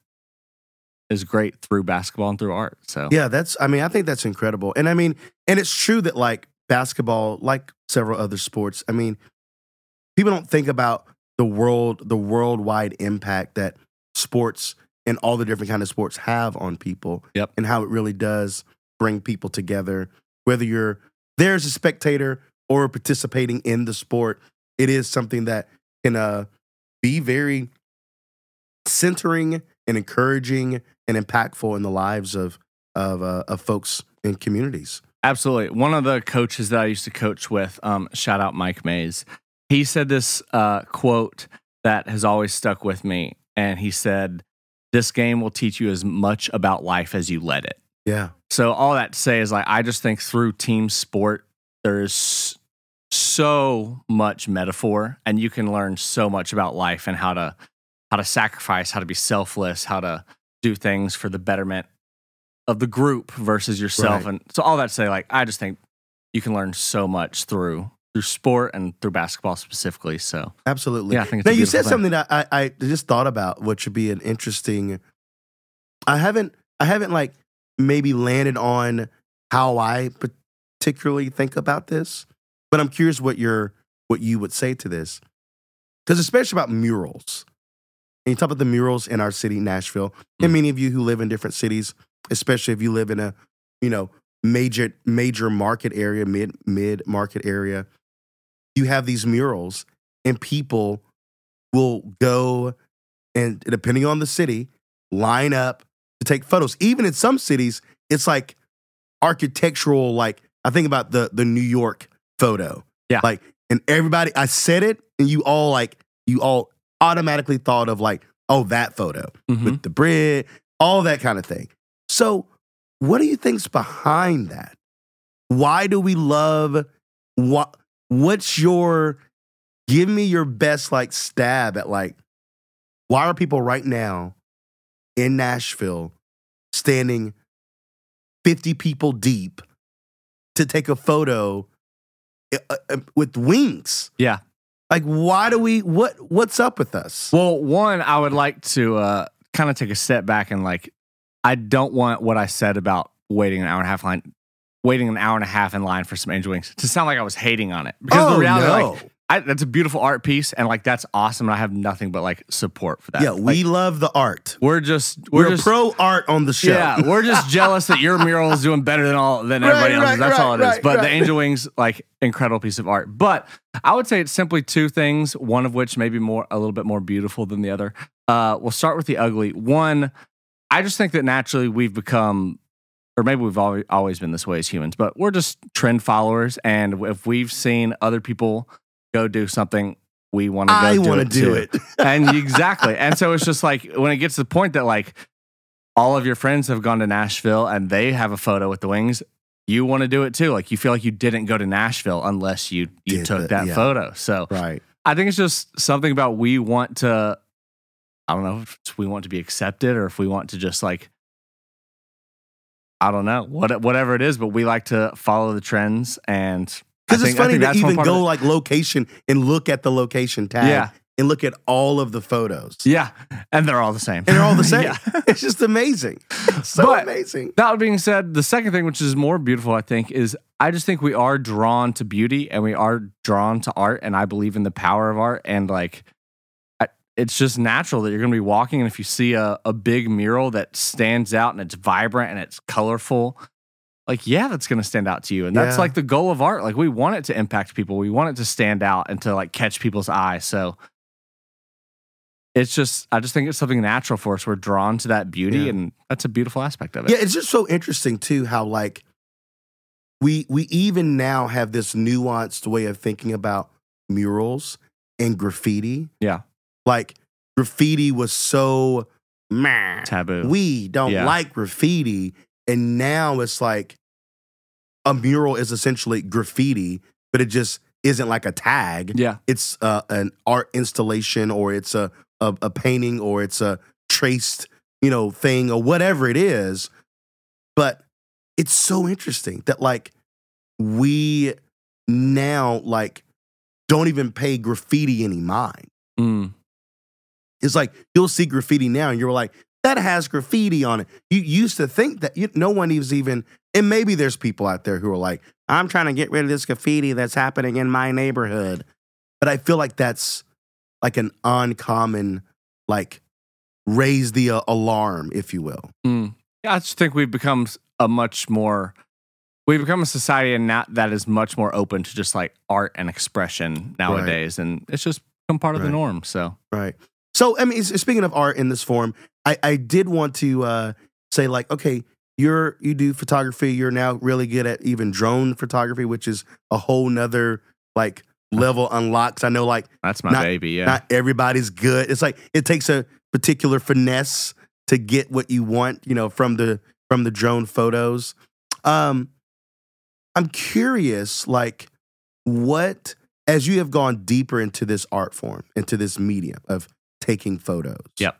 is great through basketball and through art. So, Yeah, that's. I mean, I think that's incredible, and I mean, and it's true that like basketball, like several other sports, I mean, people don't think about the world, the worldwide impact that sports and all the different kind of sports have on people. Yep. and how it really does bring people together. Whether you're there as a spectator or participating in the sport, it is something that can uh, be very centering and encouraging and impactful in the lives of of uh, of folks in communities. Absolutely. One of the coaches that I used to coach with, um, shout out Mike Mays, he said this uh, quote that has always stuck with me. And he said, This game will teach you as much about life as you let it. Yeah, So, all that to say is like, I just think through team sport, there's so much metaphor and you can learn so much about life and how to how to sacrifice how to be selfless how to do things for the betterment of the group versus yourself Right. and so all that to say like i just think you can learn so much through through sport and through basketball specifically so absolutely. yeah i think it's Now you said thing. something that I, I just thought about, which should be an interesting. I haven't I haven't like maybe landed on how I particularly think about this, but I'm curious what your what you would say to this, because especially about murals. And you talk about the murals in our city, Nashville, and Mm. many of you who live in different cities, especially if you live in a you know major major market area, mid mid market area, you have these murals and people will go and depending on the city line up to take photos even in some cities it's like architectural like i think about the the new york photo Yeah. like and everybody i said it and you all like you all automatically thought of like oh that photo Mhm. with the bridge all that kind of thing. So, what do you think's behind that? Why do we love what what's your give me your best like stab at like why are people right now in Nashville standing 50 people deep to take a photo uh, uh, with wings? Yeah. Like why do we what what's up with us? Well, one, I would like to uh, kind of take a step back and like, I don't want what I said about waiting an hour and a half line, waiting an hour and a half in line for some angel wings to sound like I was hating on it. Because the Oh, reality, no. like, I, that's a beautiful art piece, and like that's awesome. And I have nothing but like support for that. yeah, Like, we love the art. we're just We're, we're, just pro art on the show. Yeah, we're just jealous that your mural is doing better than all than Right, everybody else's. right, That's all it right, is. right, But the angel wings, like incredible piece of art. But I would say it's simply two things. One of which may be more a little bit more beautiful than the other. Uh, we'll start with the ugly. One, I just think that naturally we've become, or maybe we've always always been this way as humans, but we're just trend followers. And if we've seen other people go do something, we want to go I do want to it do it. and exactly. And so it's just like when it gets to the point that like all of your friends have gone to Nashville and they have a photo with the wings, you want to do it too. Like you feel like you didn't go to Nashville unless you you Did took the- that yeah. photo. So right. I think it's just something about we want to I don't know if we want to be accepted or if we want to just like I don't know what whatever it is, but we like to follow the trends and Because it's funny to even go like location and look at the location tag Yeah. and look at all of the photos. Yeah, and they're all the same. And they're all the same. Yeah. It's just amazing. It's so But- amazing. That being said, the second thing, which is more beautiful, I think, is I just think we are drawn to beauty and we are drawn to art, and I believe in the power of art. And like, it's just natural that you're going to be walking, and if you see a, a big mural that stands out and it's vibrant and it's colorful, like, yeah, that's going to stand out to you. And that's Yeah. like the goal of art. Like, we want it to impact people, we want it to stand out and to like catch people's eye. So, it's just, I just think it's something natural for us. We're drawn to that beauty, Yeah. and that's a beautiful aspect of it. Yeah, it's just so interesting too how like we we even now have this nuanced way of thinking about murals and graffiti. Yeah. Like graffiti was so meh. taboo. We don't Yeah. like graffiti. And now it's like a mural is essentially graffiti, but it just isn't like a tag. yeah, It's uh, an art installation or it's a, a a painting or it's a traced, you know, thing or whatever it is. But it's so interesting that like we now like don't even pay graffiti any mind. mm, It's like you'll see graffiti now and you're like, that has graffiti on it. You used to think that you, no one is even, and maybe there's people out there who are like, I'm trying to get rid of this graffiti that's happening in my neighborhood. But I feel like that's like an uncommon, like, raise the uh, alarm, if you will. mm. yeah. I just think we've become a much more. We've become a society and not that is much more open to just like art and expression nowadays, and it's just become part of the norm. So Right. So, I mean, speaking of art in this form, I, I did want to uh, say, like, okay, you're you do photography. You're now really good at even drone photography, which is a whole nother like level unlocks. I know, like, that's my Not- baby. Yeah, not everybody's good. It's like it takes a particular finesse to get what you want, you know, from the from the drone photos. Um, I'm curious, like, what as you have gone deeper into this art form, into this medium of taking photos. Yep.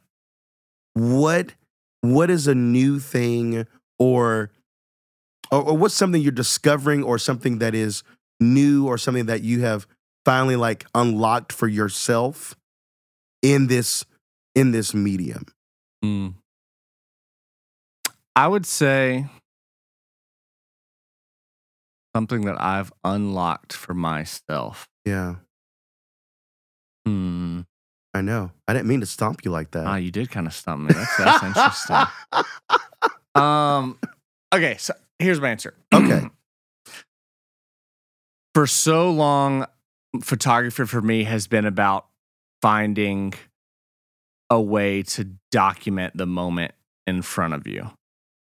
What what is a new thing or or, or what's something you're discovering or something that is new or something that you have finally like unlocked for yourself in this in this medium Mm. I would say something that I've unlocked for myself. yeah Hmm. I know i didn't mean to stomp you like that Ah, you did kind of stomp me. That's that's interesting. Um. Okay, so here's my answer. Okay. for so long, photography for me has been about finding a way to document the moment in front of you.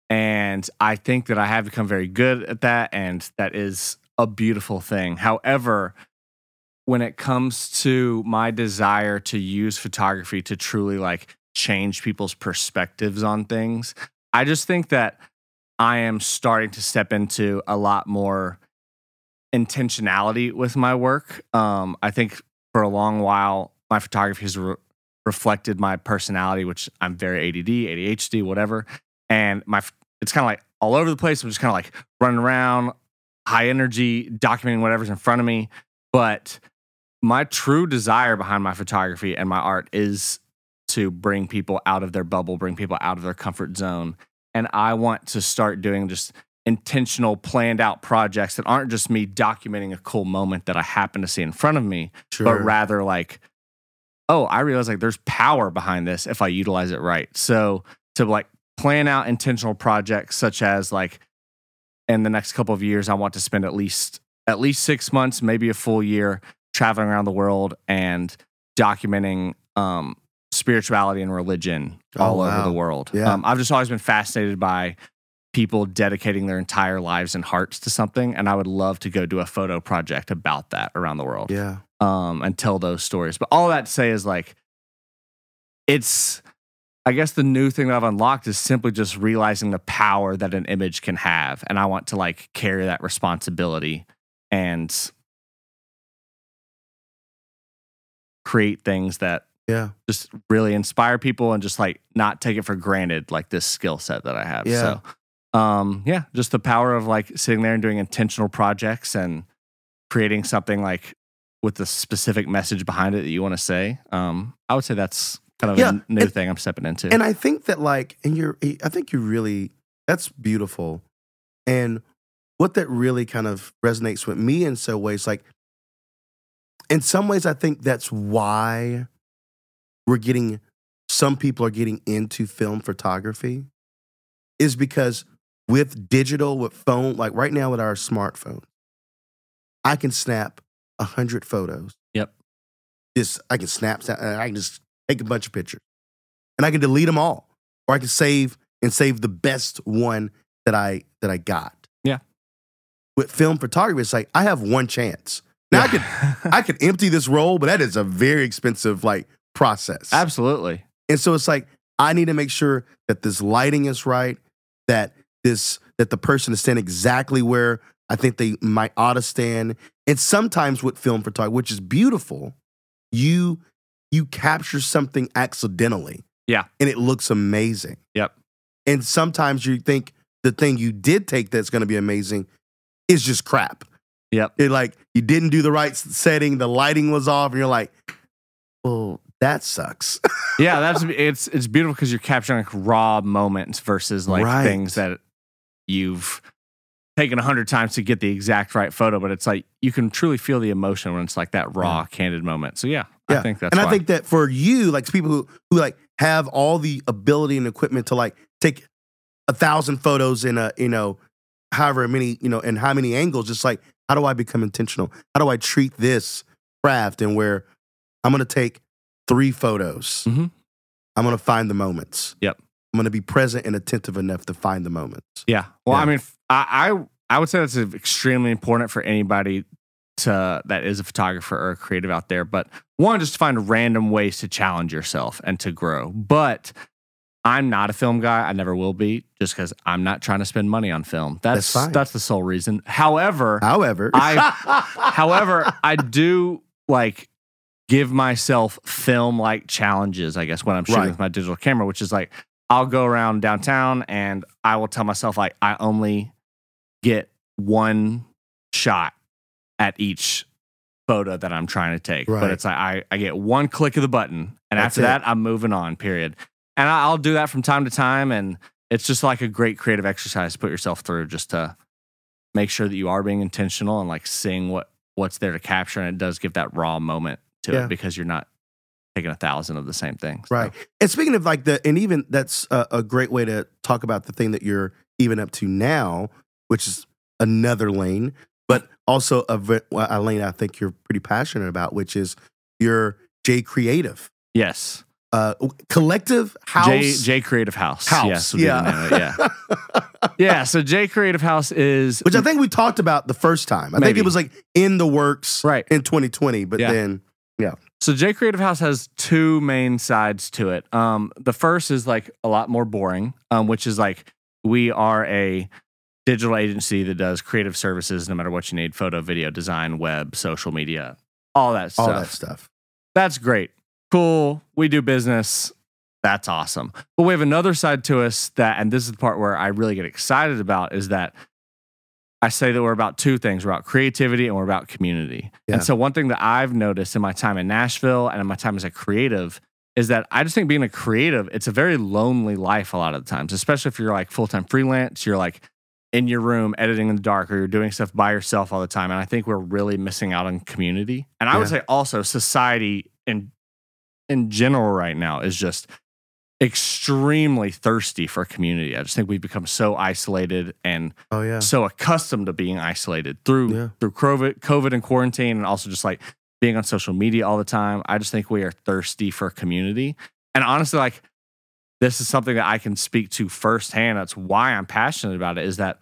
And I think that I have become very good at that. And that is a beautiful thing. However, when it comes to my desire to use photography to truly like change people's perspectives on things. I just think that I am starting to step into a lot more intentionality with my work. Um, I think for a long while, my photography has re- reflected my personality, which I'm very ADD, ADHD, whatever. And my it's kind of like all over the place. I'm just kind of like running around, high energy, documenting whatever's in front of me. But my true desire behind my photography and my art is to bring people out of their bubble, bring people out of their comfort zone. And I want to start doing just intentional, planned out projects that aren't just me documenting a cool moment that I happen to see in front of me, Sure. but rather like, oh, I realize like there's power behind this if I utilize it right. So to like plan out intentional projects such as like in the next couple of years, I want to spend at least at least six months, maybe a full year, traveling around the world and documenting um, spirituality and religion Oh, all over the world. Yeah. Um, I've just always been fascinated by people dedicating their entire lives and hearts to something, and I would love to go do a photo project about that around the world yeah. um, and tell those stories. But all that to say is like, it's, I guess the new thing that I've unlocked is simply just realizing the power that an image can have. And I want to like carry that responsibility and create things that Yeah. just really inspire people and just like not take it for granted, like this skill set that I have. Yeah. So, um, yeah, just the power of like sitting there and doing intentional projects and creating something like with the specific message behind it that you want to say. Um, I would say that's kind of Yeah, a new and- thing I'm stepping into. And I think that like, and you're, I think you really, that's beautiful. And what that really kind of resonates with me in so ways, like, in some ways, I think that's why we're getting, some people are getting into film photography, is because with digital, with phone, like right now with our smartphone, I can snap a hundred photos. Yep. Just I can snap, snap, and I can just take a bunch of pictures, and I can delete them all, or I can save and save the best one that I that I got. Yeah. With film photography, it's like I have one chance. Now I could I could empty this roll, but that is a very expensive like process. Absolutely. And so it's like I need to make sure that this lighting is right, that this that the person is standing exactly where I think they might ought to stand. And sometimes with film photography, which is beautiful, you you capture something accidentally. Yeah. And it looks amazing. Yep. And sometimes you think the thing you did take that's going to be amazing is just crap. Yep. It like you didn't do the right setting, the lighting was off, and you're like, well, that sucks. yeah, that's it's it's beautiful because you're capturing like raw moments versus like Right. things that you've taken a hundred times to get the exact right photo. But it's like you can truly feel the emotion when it's like that raw, candid moment. So yeah, Yeah. I think that's and I think that for you, like people who who like have all the ability and equipment to like take a thousand photos in a you know however many you know and how many angles, just like how do I become intentional? How do I treat this craft and where I'm gonna take three photos. Mhm. I'm gonna find the moments. Yep. I'm gonna be present and attentive enough to find the moments. Yeah. Well, Yeah. I mean, I, I I would say that's extremely important for anybody to that is a photographer or a creative out there. But one, just to find random ways to challenge yourself and to grow. But I'm not a film guy. I never will be, just because I'm not trying to spend money on film. That's That's fine. that's the sole reason. However, However, I- however, I do like give myself film like challenges, I guess, when I'm shooting Right. with my digital camera, which is like I'll go around downtown and I will tell myself like I only get one shot at each photo that I'm trying to take. Right. But it's like I, I get one click of the button and That's after it. that I'm moving on, period. And I'll do that from time to time and it's just like a great creative exercise to put yourself through just to make sure that you are being intentional and like seeing what what's there to capture and it does give that raw moment to Yeah. it because you're not taking a thousand of the same thing. So, Right. And speaking of like the, and even that's a, a great way to talk about the thing that you're even up to now, which is another lane, but also a, a lane I think you're pretty passionate about, which is your J Creative, Yes. Uh, collective house. J J Creative House. house. Yes, would be the yeah. name of it, yeah. yeah. So J Creative House is which I think we talked about the first time. I think Maybe. it was like in the works Right. in 2020, but Yeah. then, yeah. So J Creative House has two main sides to it. Um, the first is like a lot more boring, um, which is like we are a digital agency that does creative services no matter what you need photo, video, design, web, social media, all that stuff. All that stuff. That's great. Cool. We do business. That's awesome. But we have another side to us that, and this is the part where I really get excited about, is that I say that we're about two things. We're about creativity and we're about community. Yeah. And so one thing that I've noticed in my time in Nashville and in my time as a creative is that I just think being a creative, it's a very lonely life a lot of the times, especially if you're like full-time freelance, you're like in your room editing in the dark or you're doing stuff by yourself all the time. And I think we're really missing out on community. And I would say also society in in general right now is just extremely thirsty for community. I just think we've become so isolated and Oh yeah. so accustomed to being isolated through Yeah. through COVID, COVID and quarantine, and also just like being on social media all the time. I just think we are thirsty for community. And honestly, like this is something that I can speak to firsthand. That's why I'm passionate about it. Is that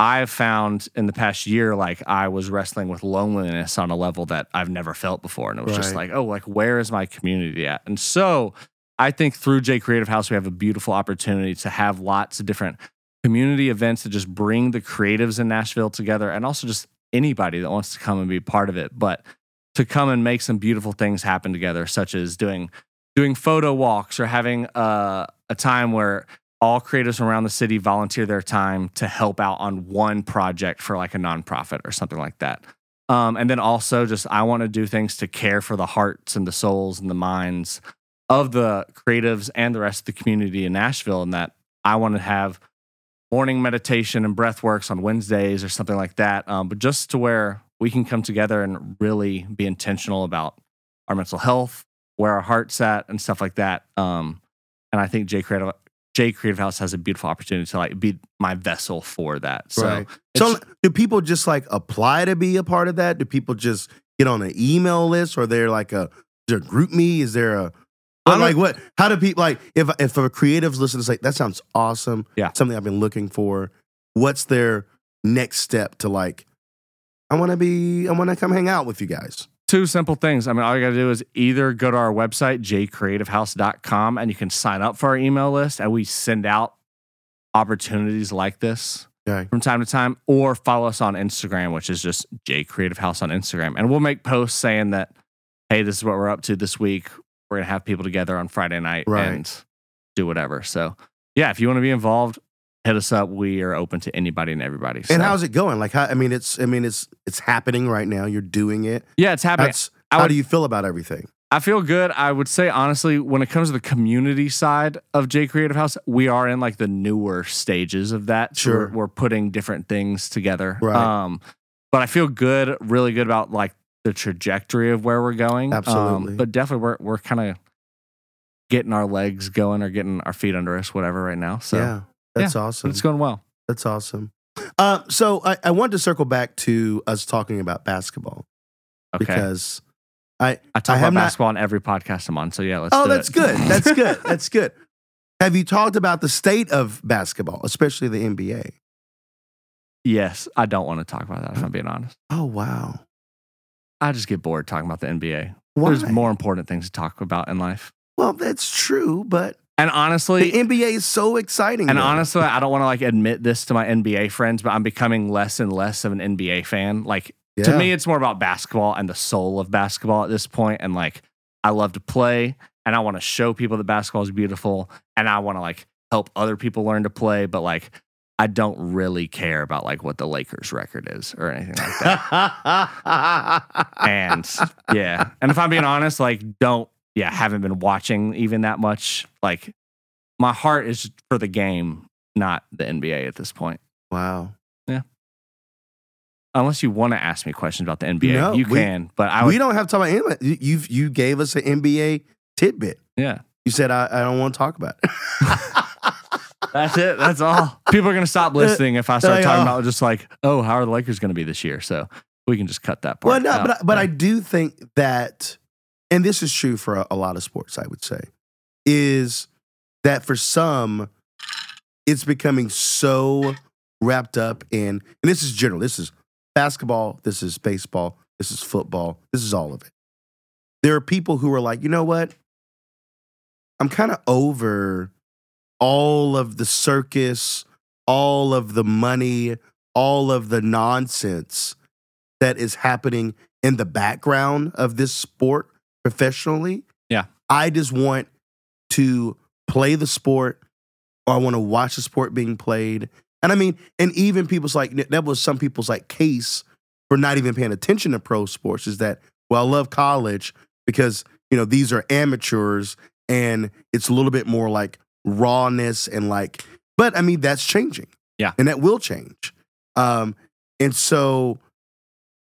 I've found in the past year, like I was wrestling with loneliness on a level that I've never felt before. And it was just like, oh, like where is my community at? And so I think through J Creative House, we have a beautiful opportunity to have lots of different community events that just bring the creatives in Nashville together and also just anybody that wants to come and be part of it. But to come and make some beautiful things happen together, such as doing doing photo walks or having a, a time where all creatives around the city volunteer their time to help out on one project for like a nonprofit or something like that. Um, and then also just I want to do things to care for the hearts and the souls and the minds of the creatives and the rest of the community in Nashville, and that I want to have morning meditation and breath works on Wednesdays or something like that. Um, but just to where we can come together and really be intentional about our mental health, where our heart's at, and stuff like that. Um, and I think J Creative J Creative House has a beautiful opportunity to like be my vessel for that. So Right. So do people just like apply to be a part of that? Do people just get on an email list or they're like a is there GroupMe? Is there a I but don't- like what how do people like if if a creative's listening to say that sounds awesome. Yeah. Something I've been looking for. What's their next step to like I wanna be I wanna come hang out with you guys. Two simple things. I mean, all you got to do is either go to our website, jcreativehouse.com, and you can sign up for our email list, and we send out opportunities like this Okay. from time to time, or follow us on Instagram, which is just jcreativehouse on Instagram. And we'll make posts saying that, hey, this is what we're up to this week. We're going to have people together on Friday night Right. and do whatever. So, yeah, if you want to be involved, hit us up. We are open to anybody and everybody. And how's it going? Like how I mean it's I mean it's it's happening right now. You're doing it. yeah, it's happening. That's how would- do you feel about everything? I feel good. I would say honestly, when it comes to the community side of J Creative House, we are in like the newer stages of that. So Sure. we're, we're putting different things together. Right. Um, but I feel good, really good about like the trajectory of where we're going. Um, Absolutely. but definitely, we're we're kind of getting our legs going or getting our feet under us, whatever, right now. So yeah. That's but awesome. it's going well. That's awesome. Uh, so I, I wanted to circle back to us talking about basketball Okay. because I I talk I about have not- basketball on every podcast I'm on. So yeah, let's. oh that's it. good that's good that's good. Have you talked about the state of basketball, especially the NBA? yes, I don't want to talk about that. If I'm being honest, Oh wow, I just get bored talking about the NBA. why? There's more important things to talk about in life. Well, that's true, but And honestly, the NBA is so exciting. and though. honestly, I don't want to like admit this to my NBA friends, but I'm becoming less and less of an NBA fan. Like to me, it's more about basketball and the soul of basketball at this point. And like, I love to play, and I want to show people that basketball is beautiful, and I want to like help other people learn to play. But like, I don't really care about like what the Lakers record is or anything like that. and yeah, and if I'm being honest, like, don't yeah, haven't been watching even that much. Like, my heart is for the game, not the NBA at this point. wow, Yeah. Unless you want to ask me questions about the NBA, No, you we- can. But I would, we don't have to talk about NBA. You you've, gave us an NBA tidbit. yeah, You said I, I don't want to talk about it. that's it. That's all. People are gonna stop listening if I start Like, talking oh. about just like, oh, how are the Lakers gonna be this year? So we can just cut that part. Well, no, out. but I, but I do think that, and this is true for a, a lot of sports. I would say, is that for some, it's becoming so wrapped up in, and this is general. This is basketball. This is baseball. This is football. This is all of it. there are people who are like, you know what? I'm kind of over all of the circus, all of the money, all of the nonsense that is happening in the background of this sport professionally. Yeah. I just want to play the sport or I want to watch the sport being played. And I mean, and even people's like that was some people's like case for not even paying attention to pro sports is that well, I love college because you know these are amateurs and it's a little bit more like rawness and like. But I mean, that's changing. Yeah. and that will change. Um, and so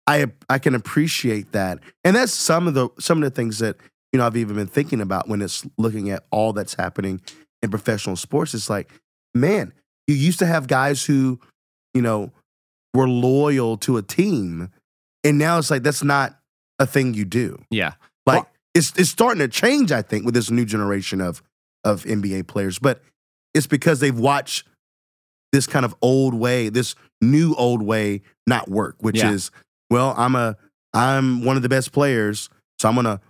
I I can appreciate that, and that's some of the some of the things that you know I've even been thinking about when it's looking at all that's happening in professional sports. It's like, man, you used to have guys who, you know, were loyal to a team, and now it's like that's not a thing you do. Yeah. Like Well- it's it's starting to change, I think, with this new generation of of NBA players. But it's because they've watched this kind of old way, this new old way not work, which Yeah. is, well, I'm a I'm one of the best players, so I'm gonna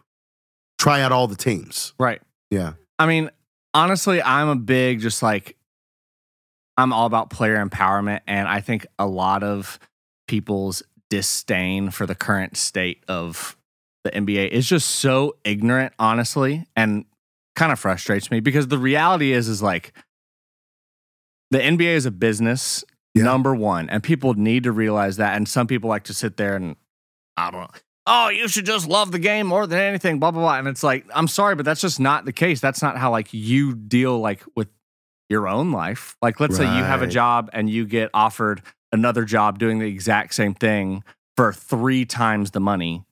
try out all the teams. Right. Yeah. I mean, honestly, I'm a big just like I'm all about player empowerment, and I think a lot of people's disdain for the current state of the NBA is just so ignorant, honestly, and kind of frustrates me because the reality is, is like the NBA is a business, Yeah. number one, and people need to realize that. And some people like to sit there and I don't know. Oh, you should just love the game more than anything, blah blah blah. And it's like, I'm sorry, but that's just not the case. That's not how like you deal like with your own life. Like, let's say you have a job and you get offered another job doing the exact same thing for three times the money.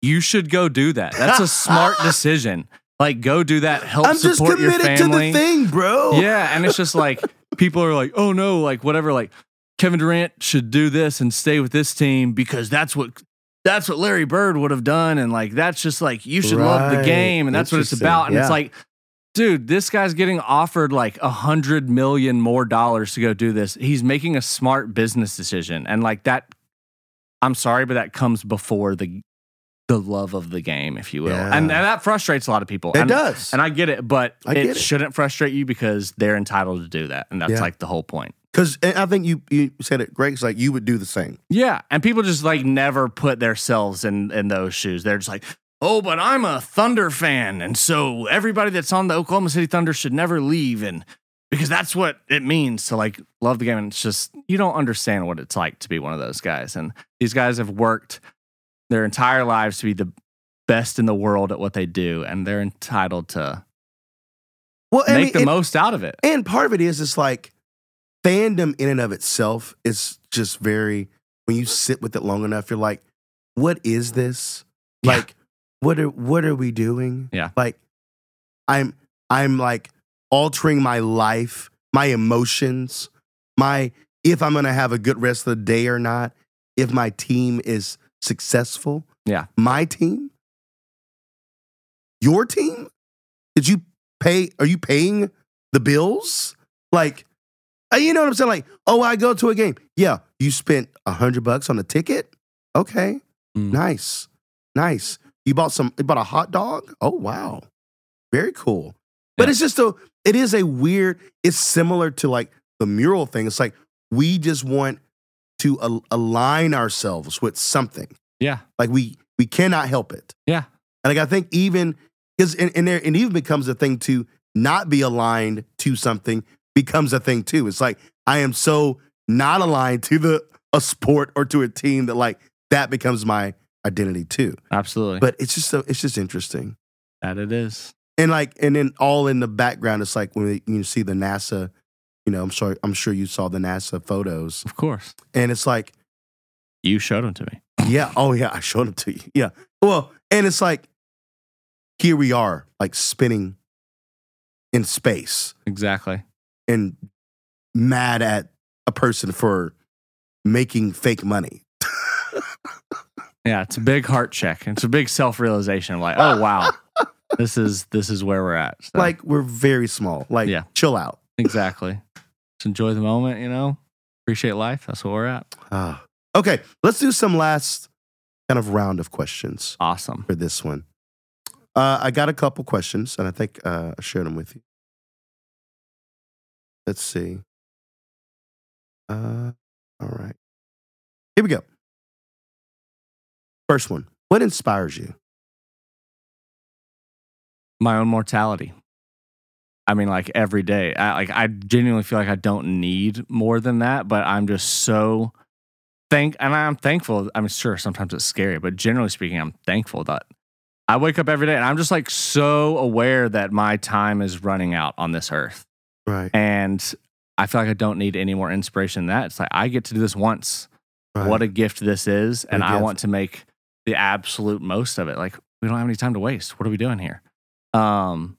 You should go do that. That's a smart decision. Like, go do that. Help I'm just support your committed to family. the thing, bro. Yeah, and it's just like people are like, "Oh no, like whatever, like Kevin Durant should do this and stay with this team because that's what that's what Larry Bird would have done and like that's just like you should love the Right. game and that's what it's Interesting. about." And Yeah. it's like Dude, this guy's getting offered like a hundred million more dollars to go do this. He's making a smart business decision, and like that, I'm sorry, but that comes before the the love of the game, if you will, Yeah. and, and that frustrates a lot of people. It and, does. and I get it, but I it, it. shouldn't frustrate you because they're entitled to do that. And that's Yeah. like the whole point. Because I think you you said it great. It's like you would do the same. Yeah. And people just like never put themselves in, in those shoes. They're just like, oh, but I'm a Thunder fan. And so everybody that's on the Oklahoma City Thunder should never leave. And because that's what it means to like love the game. And it's just, you don't understand what it's like to be one of those guys. And these guys have worked their entire lives to be the best in the world at what they do. And they're entitled to Well, I make mean, the and- most out of it. And part of it is it's like fandom in and of itself is just very when you sit with it long enough, you're like, what is this? Yeah. Like, what are what are we doing? Yeah. Like I'm I'm like altering my life, my emotions, my if I'm gonna have a good rest of the day or not, if my team is successful. Yeah. My team? Your team? Did you pay are you paying the bills? Like, uh, you know what I'm saying? Like, oh, I go to a game. Yeah, you spent a hundred bucks on a ticket. Okay, Mm. nice, nice. You bought some. You bought a hot dog. Oh wow, very cool. But Yeah. it's just a. It is a weird. It's similar to like the mural thing. It's like we just want to al- align ourselves with something. Yeah. Like we we cannot help it. Yeah. And like I think even because and, and there it even becomes a thing to not be aligned to something becomes a thing too. It's like I am so not aligned to the a sport or to a team that like that becomes my identity too. Absolutely. But it's just so it's just interesting. that it is. And like and then all in the background, it's like when you see the NASA, you know, I'm sorry, I'm sure you saw the NASA photos, Of course. and it's like You showed them to me. Yeah. Oh, yeah. I showed them to you. Yeah. Well, and it's like, here we are, like spinning in space Exactly. and mad at a person for making fake money. Yeah, it's a big heart check. It's a big self realization. Like, oh wow, this is this is where we're at. So, Like, we're very small. Like, Yeah. chill out. exactly. Just enjoy the moment. You know, appreciate life. That's where we're at. Ah. Okay. Let's do some last kind of round of questions Awesome. for this one. Uh, I got a couple questions, and I think uh, I shared them with you. Let's see. Uh, all right. Here we go. First one. What inspires you? My own mortality. I mean, like every day. I, like I genuinely feel like I don't need more than that, but I'm just so thank and I'm thankful. I'm sure sometimes it's scary, but generally speaking, I'm thankful that I wake up every day and I'm just like so aware that my time is running out on this earth. Right. And I feel like I don't need any more inspiration than that. It's like I get to do this once. right. What a gift this is. What And I want to make the absolute most of it. Like we don't have any time to waste. What are we doing here? Um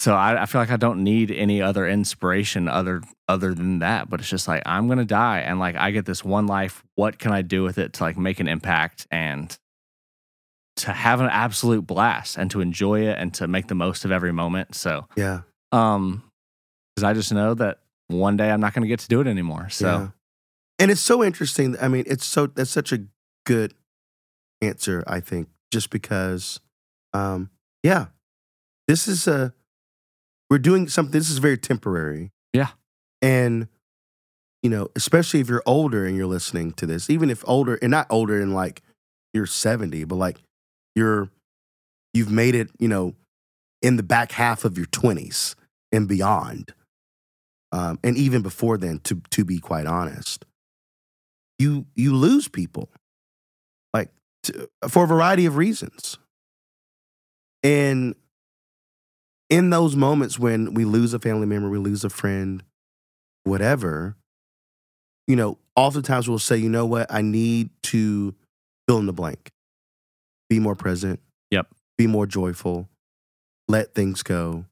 so I, I feel like I don't need any other inspiration other other than that. But it's just like I'm gonna die and like I get this one life. What can I do with it to like make an impact and to have an absolute blast and to enjoy it and to make the most of every moment. So yeah. um because I just know that one day I'm not gonna get to do it anymore. So Yeah. And it's so interesting. I mean, it's so that's such a good answer, I think, just because um yeah. This is a we're doing something this is very temporary. Yeah. And you know, especially if you're older and you're listening to this, even if older and not older in like you're 70, but like you're you've made it, you know, in the back half of your 20s and beyond. Um, and even before then, to to be quite honest, you you lose people, like to, for a variety of reasons. And in those moments when we lose a family member, we lose a friend, whatever, you know, oftentimes we'll say, you know what, I need to fill in the blank, be more present, Yep. be more joyful, let things go,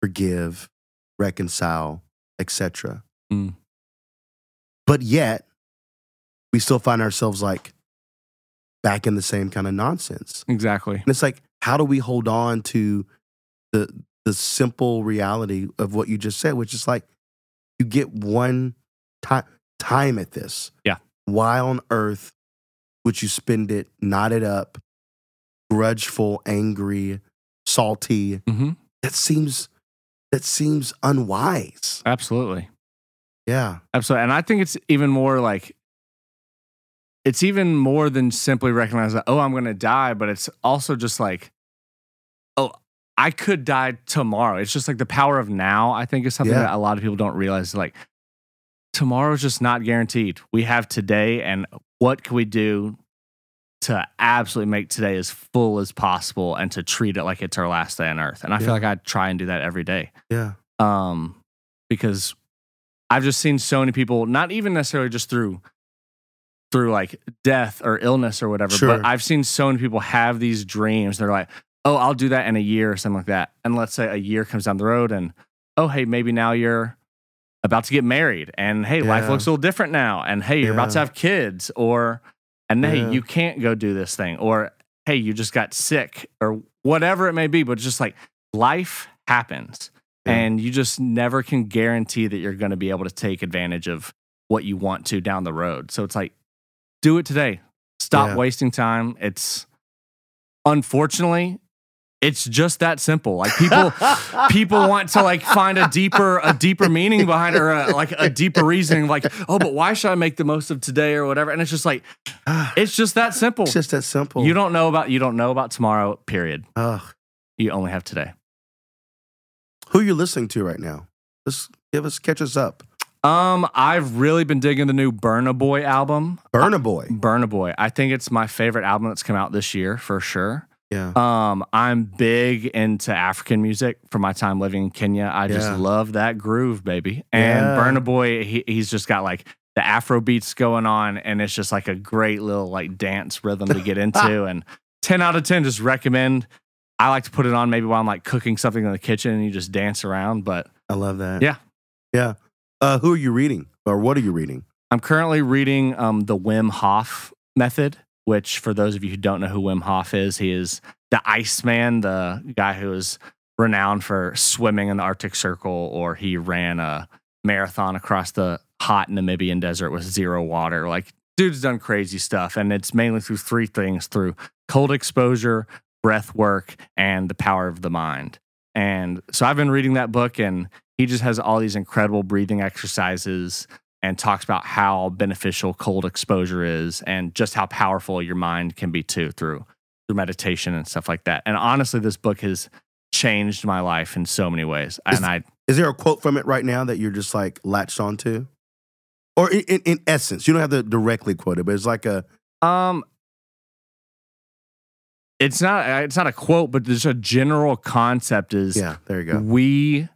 forgive, reconcile, etc. Mm. But yet, we still find ourselves like back in the same kind of nonsense. exactly. And it's like, how do we hold on to the the simple reality of what you just said, which is like you get one time time at this. Yeah. Why on earth would you spend it knotted up, grudgeful, angry, salty? hmm That seems that seems unwise. Absolutely. Yeah. Absolutely. And I think it's even more like it's even more than simply recognizing that, oh, I'm gonna die, but it's also just like, I could die tomorrow. It's just like the power of now, I think is something Yeah. that a lot of people don't realize. Like tomorrow's just not guaranteed. We have today and what can we do to absolutely make today as full as possible and to treat it like it's our last day on earth. And I Yeah. feel like I try and do that every day Yeah. um, because I've just seen so many people, not even necessarily just through through like death or illness or whatever, Sure. but I've seen so many people have these dreams. They're like, oh, I'll do that in a year or something like that. And let's say a year comes down the road and oh, hey, maybe now you're about to get married and hey, life looks a little different now. And hey, you're about to have kids or and Yeah. hey, you can't go do this thing or hey, you just got sick or whatever it may be. But just like life happens Yeah. and you just never can guarantee that you're going to be able to take advantage of what you want to down the road. So it's like, do it today. Stop Yeah. wasting time. It's unfortunately, it's just that simple. Like people, people want to like find a deeper, a deeper meaning behind it or a, like a deeper reasoning. Like, oh, but why should I make the most of today or whatever? And it's just like, it's just that simple. It's just that simple. You don't know about you don't know about tomorrow. Period. Ugh. You only have today. Who are you listening to right now? Just give us catch us up. Um, I've really been digging the new Burna Boy album. Burna Boy. Burna Boy. I think it's my favorite album that's come out this year for sure. Yeah. Um, I'm big into African music from my time living in Kenya. I just Yeah. love that groove, baby. And Yeah. Burna Boy, he, he's just got like the Afro beats going on, and it's just like a great little like dance rhythm to get into. and 10 out of 10, just recommend. I like to put it on maybe while I'm like cooking something in the kitchen and you just dance around. But I love that. Yeah. Yeah. Uh, who are you reading? Or what are you reading? I'm currently reading um, the Wim Hof method, which, for those of you who don't know who Wim Hof is, he is the Iceman, the guy who is renowned for swimming in the Arctic Circle, or he ran a marathon across the hot Namibian desert with zero water. Like dude's done crazy stuff, and it's mainly through three things: through cold exposure, breath work, and the power of the mind. And so I've been reading that book, and he just has all these incredible breathing exercises and talks about how beneficial cold exposure is and just how powerful your mind can be too through through meditation and stuff like that. And honestly, this book has changed my life in so many ways. And I Is there a quote from it right now that you're just like latched onto? Or in, in, in essence, you don't have to directly quote it, but it's like a um it's not it's not a quote, but there's a general concept is yeah. There you go. we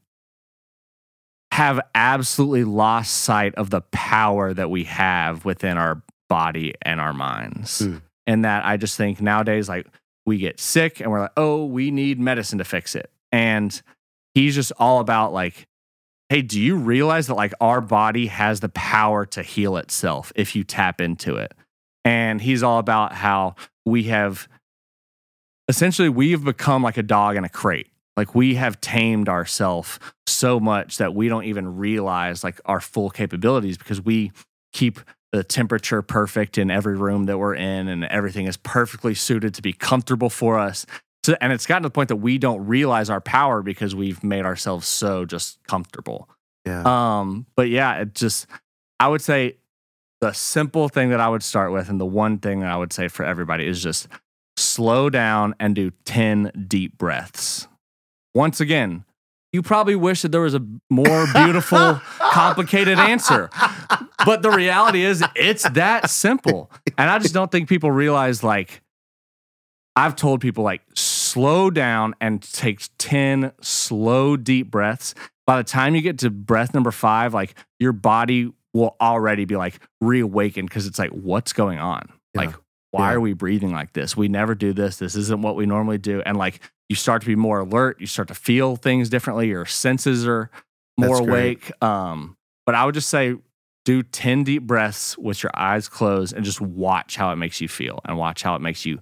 have absolutely lost sight of the power that we have within our body and our minds. Mm. And that I just think nowadays, like we get sick and we're like, oh, we need medicine to fix it. And he's just all about like, hey, do you realize that like our body has the power to heal itself if you tap into it? And he's all about how we have essentially we've become like a dog in a crate. Like we have tamed ourselves so much that we don't even realize like our full capabilities because we keep the temperature perfect in every room that we're in and everything is perfectly suited to be comfortable for us. So, and it's gotten to the point that we don't realize our power because we've made ourselves so just comfortable. Yeah. Um, but yeah, it just I would say the simple thing that I would start with, and the one thing that I would say for everybody is just slow down and do 10 deep breaths. Once again, you probably wish that there was a more beautiful, complicated answer. But the reality is, it's that simple. And I just don't think people realize like, I've told people like, slow down and take 10 slow, deep breaths. By the time you get to breath number five, like your body will already be like reawakened because it's like, what's going on? Yeah. Like, why Yeah. are we breathing like this? We never do this. This isn't what we normally do. And like, you start to be more alert. You start to feel things differently. Your senses are more awake. Um, but I would just say, do 10 deep breaths with your eyes closed and just watch how it makes you feel and watch how it makes you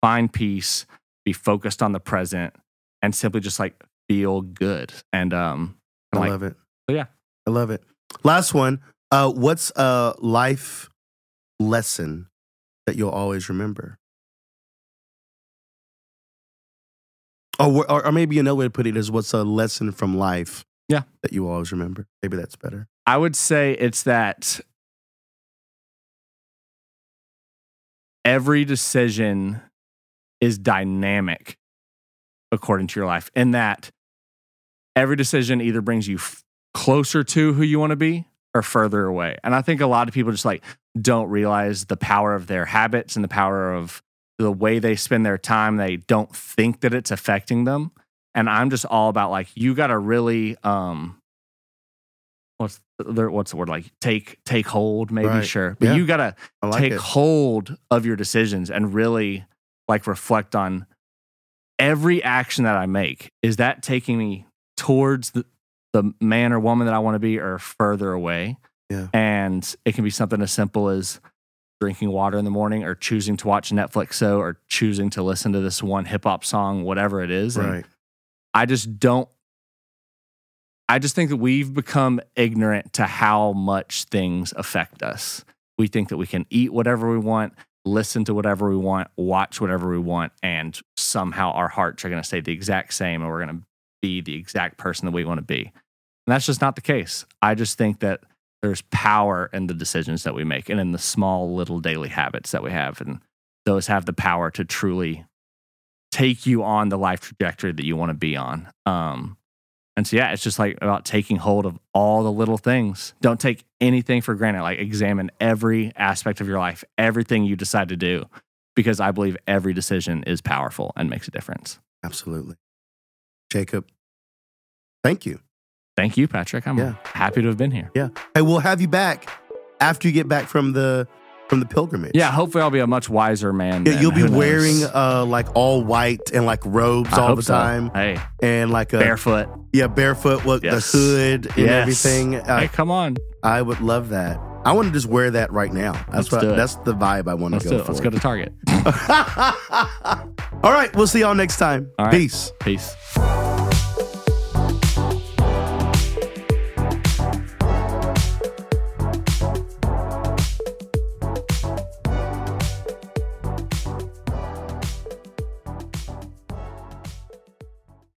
find peace, be focused on the present, and simply just like feel good. And um, I like, love it. so yeah. I love it. Last one. Uh, what's a life lesson that you'll always remember? Or, or, or maybe another way to put it is what's a lesson from life Yeah. that you always remember? Maybe that's better. I would say it's that every decision is dynamic according to your life, and that every decision either brings you f- closer to who you want to be or further away. And I think a lot of people just like don't realize the power of their habits and the power of the way they spend their time. They don't think that it's affecting them. And I'm just all about like you got to really um what's the, what's the word like take take hold maybe Right. sure but Yeah. you got to like take it. hold of your decisions and really like reflect on every action that I make. Is that taking me towards the, the man or woman that I want to be or further away? Yeah. And it can be something as simple as drinking water in the morning or choosing to watch Netflix show or choosing to listen to this one hip hop song, whatever it is. And I just don't. I just think that we've become ignorant to how much things affect us. We think that we can eat whatever we want, listen to whatever we want, watch whatever we want, and somehow our hearts are going to stay the exact same and we're going to be the exact person that we want to be. And that's just not the case. I just think that there's power in the decisions that we make and in the small little daily habits that we have. And those have the power to truly take you on the life trajectory that you want to be on. Um, and so, yeah, it's just like about taking hold of all the little things. Don't take anything for granted. Like, examine every aspect of your life, everything you decide to do, because I believe every decision is powerful and makes a difference. Absolutely. Jacob, thank you. Thank you, Patrick. I'm Yeah. happy to have been here. Yeah. Hey, we'll have you back after you get back from the from the pilgrimage. Yeah, hopefully, I'll be a much wiser man. Yeah, then. you'll be wearing uh like all white and like robes I all the so. time Hey, and like a barefoot. yeah barefoot with Yes. the hood and Yes. everything. Uh, hey, come on. I would love that. I want to just wear that right now. That's Let's what that's the vibe I want Let's to go for. Let's go to Target. all right, we'll see y'all next time. Right. Peace. Peace.